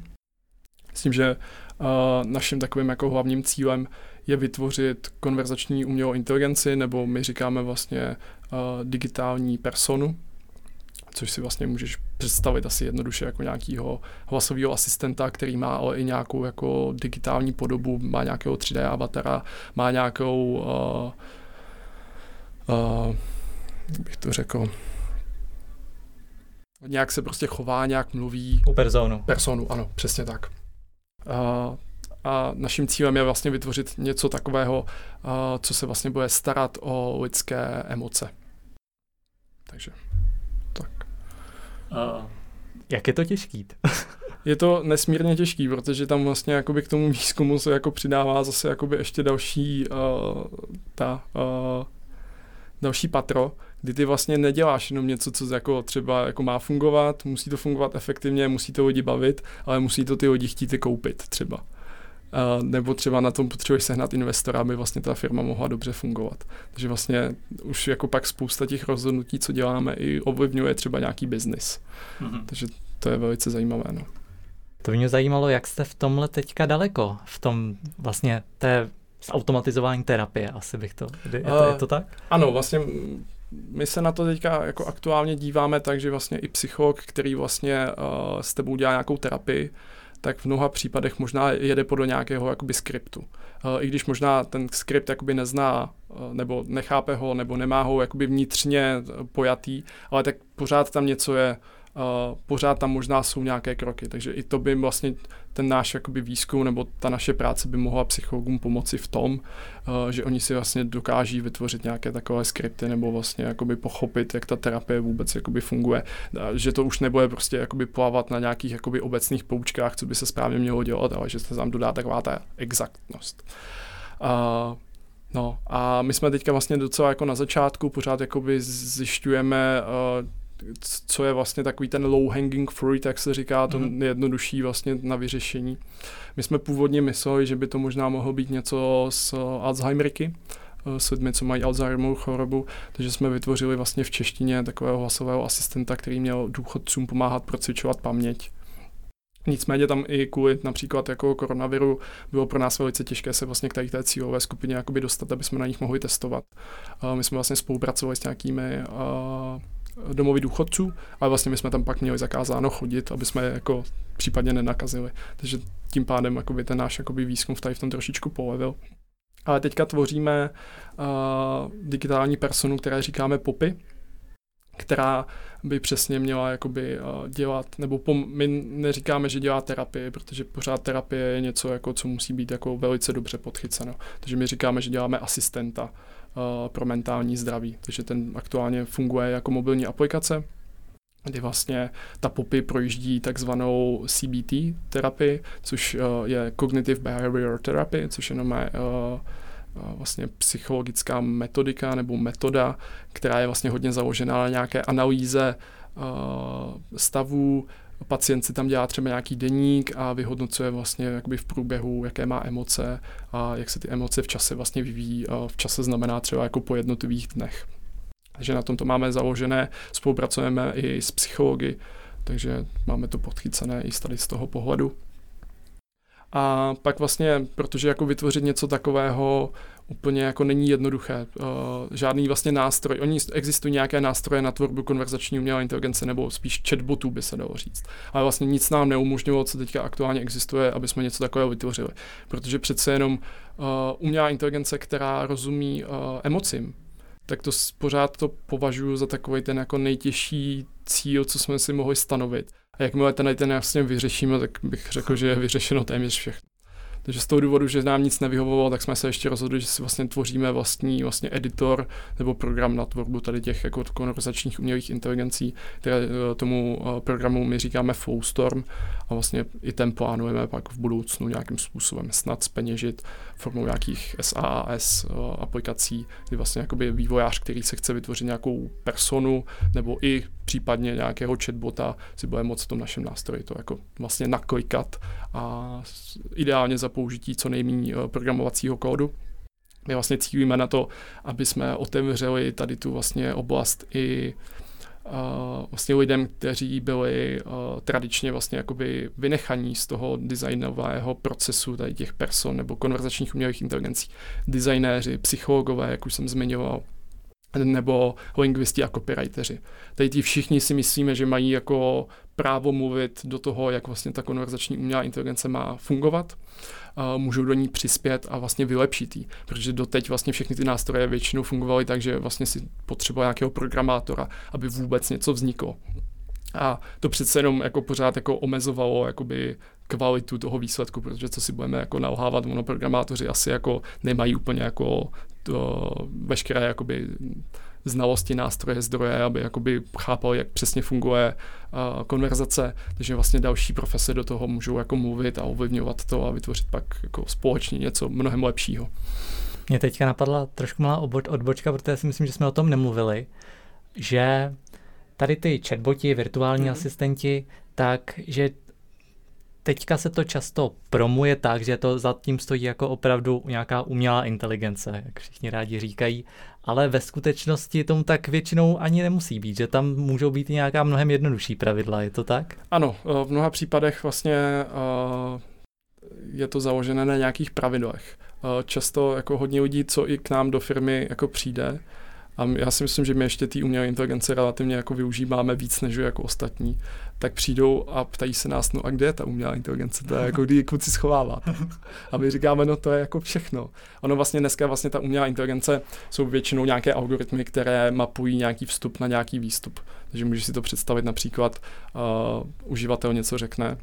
Myslím, že uh, naším takovým jako hlavním cílem je vytvořit konverzační umělou inteligenci, nebo my říkáme vlastně uh, digitální personu, což si vlastně můžeš představit asi jednoduše jako nějakého hlasového asistenta, který má ale i nějakou jako digitální podobu, má nějakého 3D avatara, má nějakou, uh, uh, bych to řekl, nějak se prostě chová, nějak mluví. U personu. Personu, ano, přesně tak. Uh, a naším cílem je vlastně vytvořit něco takového, co se vlastně bude starat o lidské emoce. Takže tak. Uh, jak je to těžký? je to nesmírně těžký, protože tam vlastně jakoby k tomu výzkumu se jako přidává zase jakoby ještě další uh, ta uh, další patro, kdy ty vlastně neděláš jenom něco, co jako třeba jako má fungovat, musí to fungovat efektivně, musí to lidi bavit, ale musí to ty lidi chtít koupit třeba. Uh, nebo třeba na tom potřebuješ sehnat investora, aby vlastně ta firma mohla dobře fungovat. Takže vlastně už jako pak spousta těch rozhodnutí, co děláme, i ovlivňuje třeba nějaký biznis. Mm-hmm. Takže to je velice zajímavé. No. To mě zajímalo, jak jste v tomhle teďka daleko, v tom vlastně té zautomatizování terapie, asi bych to, je to, je to tak? Ano, vlastně my se na to teďka jako aktuálně díváme tak, že vlastně i psycholog, který vlastně uh, s tebou dělá nějakou terapii, tak v mnoha případech možná jede podle nějakého jakoby skriptu. Eh, I když možná ten skript jakoby nezná, eh, nebo nechápe ho, nebo nemá ho jakoby vnitřně pojatý, ale tak pořád tam něco je, uh, pořád tam možná jsou nějaké kroky, takže i to by vlastně ten náš jakoby výzkum nebo ta naše práce by mohla psychologům pomoci v tom, uh, že oni si vlastně dokáží vytvořit nějaké takové skripty nebo vlastně jakoby pochopit, jak ta terapie vůbec jakoby funguje, že to už nebude prostě jakoby plavat na nějakých jakoby obecných poučkách, co by se správně mělo dělat, ale že se tam dodá taková ta exaktnost. Uh, No a my jsme teďka vlastně docela jako na začátku, pořád jakoby zjišťujeme, co je vlastně takový ten low hanging fruit, jak se říká, to mm. nejjednodušší vlastně na vyřešení. My jsme původně mysleli, že by to možná mohlo být něco s Alzheimerky, eh, s lidmi, co mají Alzheimerovou chorobu, takže jsme vytvořili vlastně v češtině takového hlasového asistenta, který měl důchodcům pomáhat procvičovat paměť. Nicméně tam i kvůli například jako koronaviru bylo pro nás velice těžké se vlastně k tady té cílové skupině jakoby dostat, aby jsme na nich mohli testovat. My jsme vlastně spolupracovali s nějakými domovy důchodců, ale vlastně my jsme tam pak měli zakázáno chodit, aby jsme jako případně nenakazili. Takže tím pádem jakoby ten náš jakoby výzkum v tady v tom trošičku polevil. Ale teďka tvoříme uh, digitální personu, které říkáme popy, která by přesně měla jakoby uh, dělat, nebo pom- my neříkáme, že dělá terapii, protože pořád terapie je něco, jako, co musí být jako velice dobře podchyceno. Takže my říkáme, že děláme asistenta pro mentální zdraví. Takže ten aktuálně funguje jako mobilní aplikace, kdy vlastně ta popy projíždí takzvanou CBT terapii, což je Cognitive Behavior Therapy, což jenom je vlastně psychologická metodika nebo metoda, která je vlastně hodně založená na nějaké analýze stavů, pacient si tam dělá třeba nějaký deník a vyhodnocuje vlastně jakoby v průběhu, jaké má emoce a jak se ty emoce v čase vlastně vyvíjí. V čase znamená třeba jako po jednotlivých dnech. Takže na tomto máme založené, spolupracujeme i s psychologi, takže máme to podchycené i tady z toho pohledu. A pak vlastně, protože jako vytvořit něco takového úplně jako není jednoduché. Uh, žádný vlastně nástroj, oni existují nějaké nástroje na tvorbu konverzační umělé inteligence nebo spíš chatbotů by se dalo říct. Ale vlastně nic nám neumožňovalo, co teďka aktuálně existuje, aby jsme něco takového vytvořili. Protože přece jenom uh, umělá inteligence, která rozumí uh, emocím, tak to pořád to považuji za takový ten jako nejtěžší cíl, co jsme si mohli stanovit. A jakmile ten, ten jasně vyřešíme, tak bych řekl, že je vyřešeno téměř všechno. Takže z toho důvodu, že nám nic nevyhovovalo, tak jsme se ještě rozhodli, že si vlastně tvoříme vlastní vlastně editor nebo program na tvorbu tady těch jako konverzačních umělých inteligencí, které eh, tomu eh, programu my říkáme Flowstorm a vlastně i ten plánujeme pak v budoucnu nějakým způsobem snad speněžit formou nějakých SaaS eh, aplikací, kdy vlastně jakoby vývojář, který se chce vytvořit nějakou personu nebo i případně nějakého chatbota si bude moct v tom našem nástroji to jako vlastně naklikat a ideálně za použití co nejméně eh, programovacího kódu. My vlastně cílíme na to, aby jsme otevřeli tady tu vlastně oblast i uh, vlastně lidem, kteří byli uh, tradičně vlastně jakoby vynechaní z toho designového procesu tady těch person nebo konverzačních umělých inteligencí. Designéři, psychologové, jak už jsem zmiňoval, nebo lingvisti a copywriteri. Tady ty všichni si myslíme, že mají jako právo mluvit do toho, jak vlastně ta konverzační umělá inteligence má fungovat, můžou do ní přispět a vlastně vylepšit ji, protože doteď vlastně všechny ty nástroje většinou fungovaly tak, že vlastně si potřeboval nějakého programátora, aby vůbec něco vzniklo. A to přece jenom jako pořád jako omezovalo jakoby kvalitu toho výsledku, protože co si budeme jako nalhávat, monoprogramátoři asi jako nemají úplně jako to, veškeré jakoby znalosti, nástroje, zdroje, aby jakoby chápali, jak přesně funguje uh, konverzace, takže vlastně další profese do toho můžou jako mluvit a ovlivňovat to a vytvořit pak jako společně něco mnohem lepšího. Mě teďka napadla trošku malá odbočka, protože si myslím, že jsme o tom nemluvili, že tady ty chatboti, virtuální mm-hmm. asistenti, tak že teďka se to často promuje tak, že to za tím stojí jako opravdu nějaká umělá inteligence, jak všichni rádi říkají, ale ve skutečnosti tomu tak většinou ani nemusí být, že tam můžou být nějaká mnohem jednodušší pravidla, je to tak? Ano, eh, v mnoha případech vlastně eh, je to založené na nějakých pravidlech. Eh, často jako hodně lidí, co i k nám do firmy jako přijde, a já si myslím, že my ještě ty umělé inteligence relativně jako využíváme víc než jako ostatní, tak přijdou a ptají se nás, no a kde je ta umělá inteligence, to je jako kdy kluci schovává. A my říkáme, no to je jako všechno. Ono vlastně dneska vlastně ta umělá inteligence jsou většinou nějaké algoritmy, které mapují nějaký vstup na nějaký výstup. Takže můžeš si to představit například, uh, uživatel něco řekne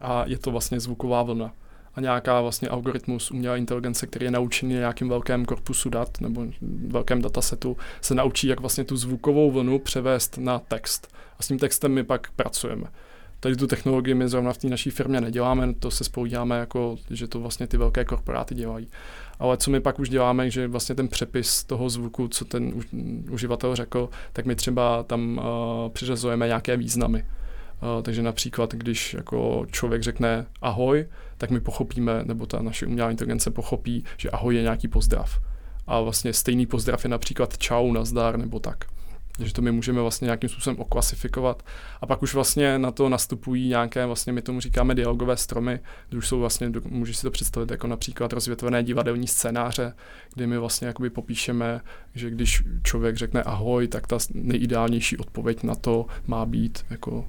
a je to vlastně zvuková vlna a nějaká vlastně algoritmus umělé inteligence, který je naučený nějakým velkém korpusu dat nebo velkém datasetu, se naučí, jak vlastně tu zvukovou vlnu převést na text. A s tím textem my pak pracujeme. tady tu technologii my zrovna v té naší firmě neděláme, to se spojídáme jako, že to vlastně ty velké korporáty dělají. Ale co my pak už děláme, že vlastně ten přepis toho zvuku, co ten uživatel řekl, tak my třeba tam uh, přiřazujeme nějaké významy. Uh, takže například, když jako člověk řekne ahoj, tak my pochopíme, nebo ta naše umělá inteligence pochopí, že ahoj je nějaký pozdrav. A vlastně stejný pozdrav je například čau, nazdar nebo tak že to my můžeme vlastně nějakým způsobem oklasifikovat. A pak už vlastně na to nastupují nějaké, vlastně my tomu říkáme dialogové stromy, kde už jsou vlastně, můžeš si to představit jako například rozvětvené divadelní scénáře, kdy my vlastně jakoby popíšeme, že když člověk řekne ahoj, tak ta nejideálnější odpověď na to má být jako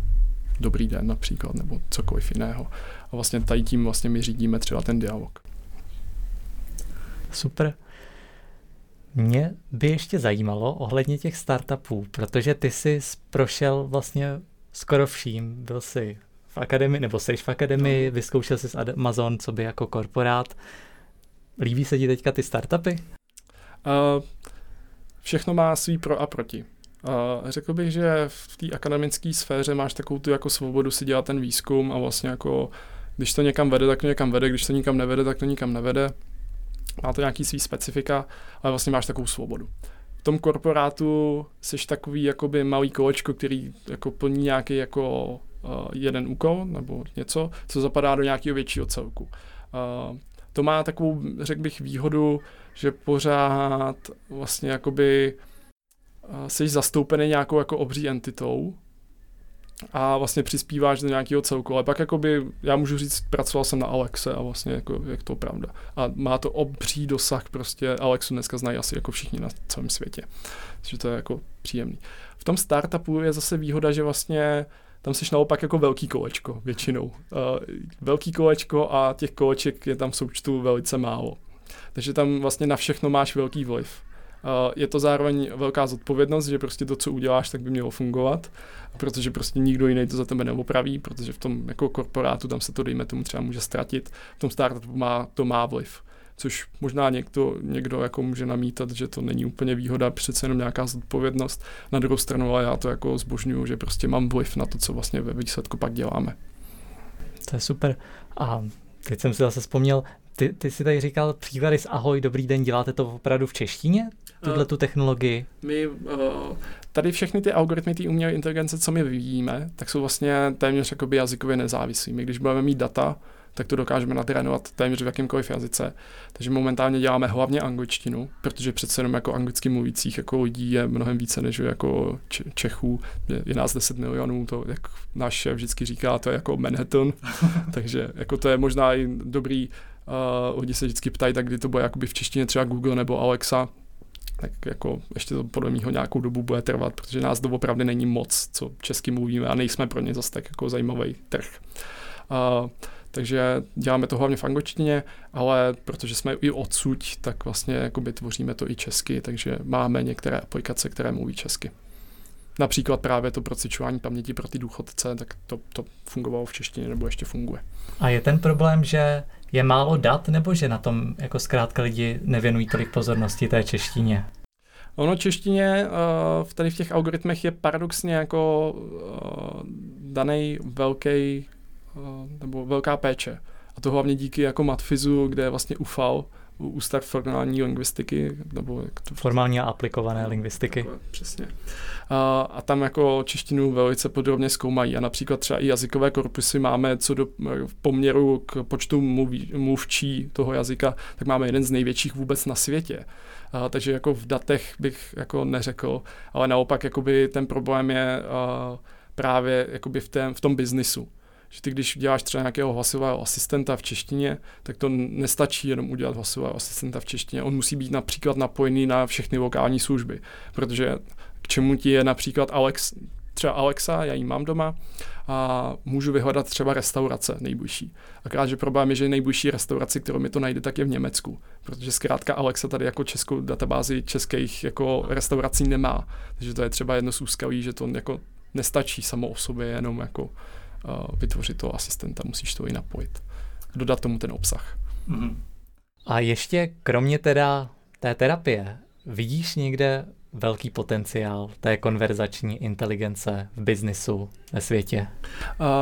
dobrý den například, nebo cokoliv jiného. A vlastně tady tím vlastně my řídíme třeba ten dialog. Super. Mě by ještě zajímalo ohledně těch startupů, protože ty jsi prošel vlastně skoro vším. Byl jsi v akademii, nebo jsi v akademii, no. vyzkoušel jsi Amazon, co by jako korporát. Líbí se ti teďka ty startupy? Uh, všechno má svý pro a proti. Řekl bych, že v té akademické sféře máš takovou tu jako svobodu si dělat ten výzkum a vlastně jako když to někam vede, tak to někam vede, když to nikam nevede, tak to nikam nevede má to nějaký svý specifika, ale vlastně máš takovou svobodu. V tom korporátu jsi takový jakoby malý kolečko, který jako plní nějaký jako uh, jeden úkol nebo něco, co zapadá do nějakého většího celku. Uh, to má takovou, řekl bych, výhodu, že pořád vlastně jakoby jsi zastoupený nějakou jako obří entitou, a vlastně přispíváš do nějakého celku. Ale pak jakoby, já můžu říct, pracoval jsem na Alexe a vlastně jako, jak to pravda. A má to obří dosah prostě, Alexu dneska znají asi jako všichni na celém světě. Takže to je jako příjemný. V tom startupu je zase výhoda, že vlastně tam jsi naopak jako velký kolečko většinou. Uh, velký kolečko a těch koleček je tam v součtu velice málo. Takže tam vlastně na všechno máš velký vliv. Je to zároveň velká zodpovědnost, že prostě to, co uděláš, tak by mělo fungovat protože prostě nikdo jiný to za tebe neopraví, protože v tom jako korporátu tam se to, dejme tomu, třeba může ztratit. V tom startupu má, to má vliv což možná někdo, někdo jako může namítat, že to není úplně výhoda, přece jenom nějaká zodpovědnost. Na druhou stranu, ale já to jako zbožňuju, že prostě mám vliv na to, co vlastně ve výsledku pak děláme. To je super. A teď jsem si zase vzpomněl, ty, ty jsi tady říkal příklady z Ahoj, dobrý den, děláte to opravdu v češtině, tuhle tu technologii? My uh, tady všechny ty algoritmy té umělé inteligence, co my vyvíjíme, tak jsou vlastně téměř jakoby jazykově nezávislí. My když budeme mít data, tak to dokážeme natrénovat téměř v jakýmkoliv jazyce. Takže momentálně děláme hlavně angličtinu, protože přece jenom jako anglicky mluvících jako lidí je mnohem více než jako Čechů. Je, je nás 10 milionů, to jak náš šéf vždycky říká, to je jako Manhattan. Takže jako to je možná i dobrý, uh, lidi se vždycky ptají, tak kdy to bude jakoby v češtině třeba Google nebo Alexa, tak jako ještě to podle mého nějakou dobu bude trvat, protože nás doopravdy není moc, co česky mluvíme a nejsme pro ně zase tak jako zajímavý trh. Uh, takže děláme to hlavně v angličtině, ale protože jsme i odsuť, tak vlastně tvoříme to i česky, takže máme některé aplikace, které mluví česky. Například právě to procvičování paměti pro ty důchodce, tak to, to fungovalo v češtině nebo ještě funguje. A je ten problém, že je málo dat, nebo že na tom jako zkrátka lidi nevěnují tolik pozornosti té češtině? Ono češtině uh, tady v těch algoritmech je paradoxně jako uh, daný velký uh, nebo velká péče. A to hlavně díky jako matfizu, kde je vlastně UFAL, Ústav formální lingvistiky, nebo jak to... Formální a aplikované lingvistiky. Přesně. A, a tam jako češtinu velice podrobně zkoumají. A například třeba i jazykové korpusy máme co do v poměru k počtu mluví, mluvčí toho jazyka, tak máme jeden z největších vůbec na světě. A, takže jako v datech bych jako neřekl, ale naopak jakoby ten problém je a, právě jakoby v, tém, v tom biznisu že ty když děláš třeba nějakého hlasového asistenta v češtině, tak to nestačí jenom udělat hlasového asistenta v češtině. On musí být například napojený na všechny lokální služby, protože k čemu ti je například Alex, třeba Alexa, já ji mám doma a můžu vyhledat třeba restaurace nejbližší. Akorát, že problém je, že nejbližší restauraci, kterou mi to najde, tak je v Německu, protože zkrátka Alexa tady jako českou databázi českých jako restaurací nemá. Takže to je třeba jedno z úskalí, že to jako nestačí samo o sobě jenom jako vytvořit toho asistenta, musíš to i napojit. Dodat tomu ten obsah. Mm-hmm. A ještě kromě teda té terapie, vidíš někde velký potenciál té konverzační inteligence v biznisu ve světě?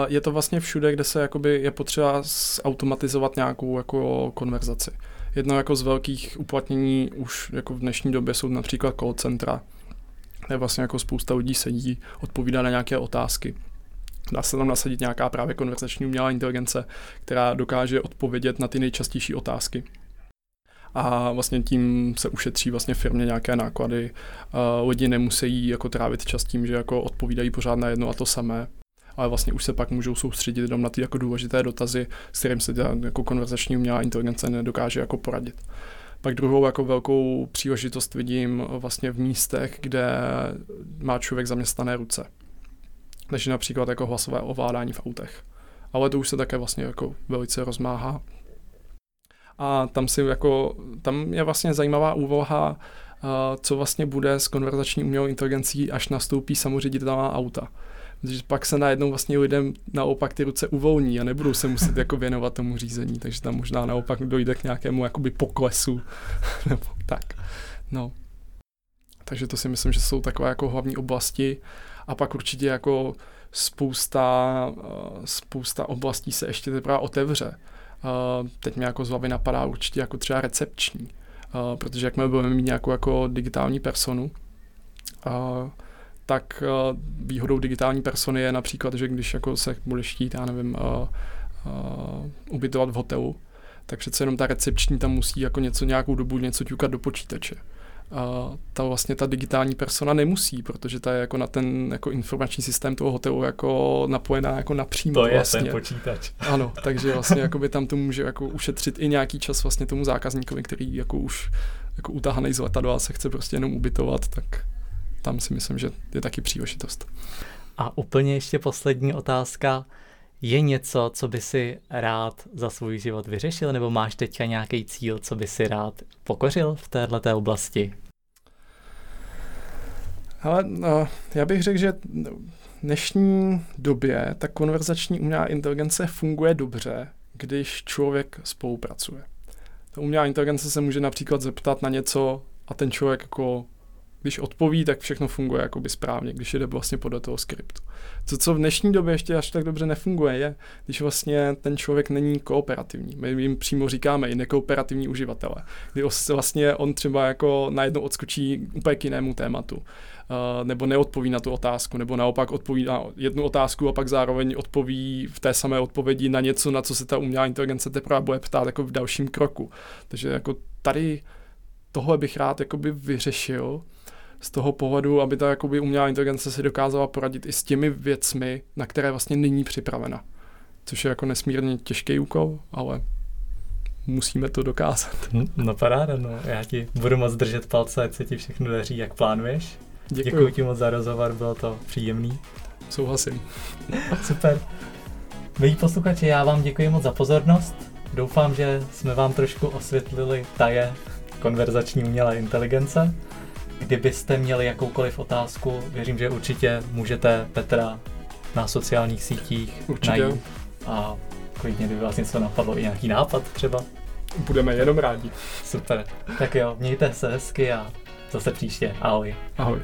Je to vlastně všude, kde se jakoby je potřeba automatizovat nějakou jako konverzaci. Jedno jako z velkých uplatnění už jako v dnešní době jsou například call centra, kde vlastně jako spousta lidí sedí, odpovídá na nějaké otázky. Dá se tam nasadit nějaká právě konverzační umělá inteligence, která dokáže odpovědět na ty nejčastější otázky a vlastně tím se ušetří vlastně firmě nějaké náklady. Lidi nemusí jako trávit čas tím, že jako odpovídají pořád na jedno a to samé, ale vlastně už se pak můžou soustředit jenom na ty jako důležité dotazy, s kterým se jako konverzační umělá inteligence nedokáže jako poradit. Pak druhou jako velkou příležitost vidím vlastně v místech, kde má člověk zaměstnané ruce. Než například jako hlasové ovládání v autech. Ale to už se také vlastně jako velice rozmáhá a tam si jako, tam je vlastně zajímavá úvaha, co vlastně bude s konverzační umělou inteligencí, až nastoupí samoředitelná auta. Protože pak se najednou vlastně lidem naopak ty ruce uvolní a nebudou se muset jako věnovat tomu řízení, takže tam možná naopak dojde k nějakému jakoby poklesu, nebo tak. No. Takže to si myslím, že jsou takové jako hlavní oblasti a pak určitě jako spousta, spousta oblastí se ještě teprve otevře. Uh, teď mě jako z hlavy napadá určitě jako třeba recepční, uh, protože jakmile budeme mít nějakou jako digitální personu, tak výhodou digitální persony je například, že když jako se budeš chtít, já nevím, ubytovat v hotelu, tak přece jenom ta recepční tam musí jako něco nějakou dobu něco ťukat do počítače a ta vlastně ta digitální persona nemusí, protože ta je jako na ten jako informační systém toho hotelu jako napojená jako napřímo. To je vlastně. ten počítač. Ano, takže vlastně jako by tam to může jako ušetřit i nějaký čas vlastně tomu zákazníkovi, který jako už jako utahaný z letadla se chce prostě jenom ubytovat, tak tam si myslím, že je taky příležitost. A úplně ještě poslední otázka. Je něco, co by si rád za svůj život vyřešil, nebo máš teďka nějaký cíl, co by si rád pokořil v této oblasti? Ale no, já bych řekl, že v dnešní době ta konverzační umělá inteligence funguje dobře, když člověk spolupracuje. Ta umělá inteligence se může například zeptat na něco a ten člověk jako když odpoví, tak všechno funguje jakoby správně, když jde vlastně podle toho skriptu. To, co v dnešní době ještě až tak dobře nefunguje, je, když vlastně ten člověk není kooperativní. My jim přímo říkáme i nekooperativní uživatele, kdy vlastně on třeba jako najednou odskočí úplně k jinému tématu, uh, nebo neodpoví na tu otázku, nebo naopak odpoví na jednu otázku a pak zároveň odpoví v té samé odpovědi na něco, na co se ta umělá inteligence teprve bude ptát jako v dalším kroku. Takže jako tady tohle bych rád jakoby vyřešil, z toho pohledu, aby ta jakoby umělá inteligence si dokázala poradit i s těmi věcmi, na které vlastně není připravena. Což je jako nesmírně těžký úkol, ale musíme to dokázat. Hm, no paráda, no. Já ti budu moc držet palce, ať se ti všechno daří, jak plánuješ. Děkuji. Děkuji ti moc za rozhovor, bylo to příjemný. Souhlasím. Super. Milí posluchači, já vám děkuji moc za pozornost. Doufám, že jsme vám trošku osvětlili taje konverzační umělé inteligence. Kdybyste měli jakoukoliv otázku, věřím, že určitě můžete Petra na sociálních sítích určitě. najít. A klidně, kdyby vás něco napadlo, i nějaký nápad třeba. Budeme jenom rádi. Super. Tak jo, mějte se hezky a zase příště. Ahoj. Ahoj.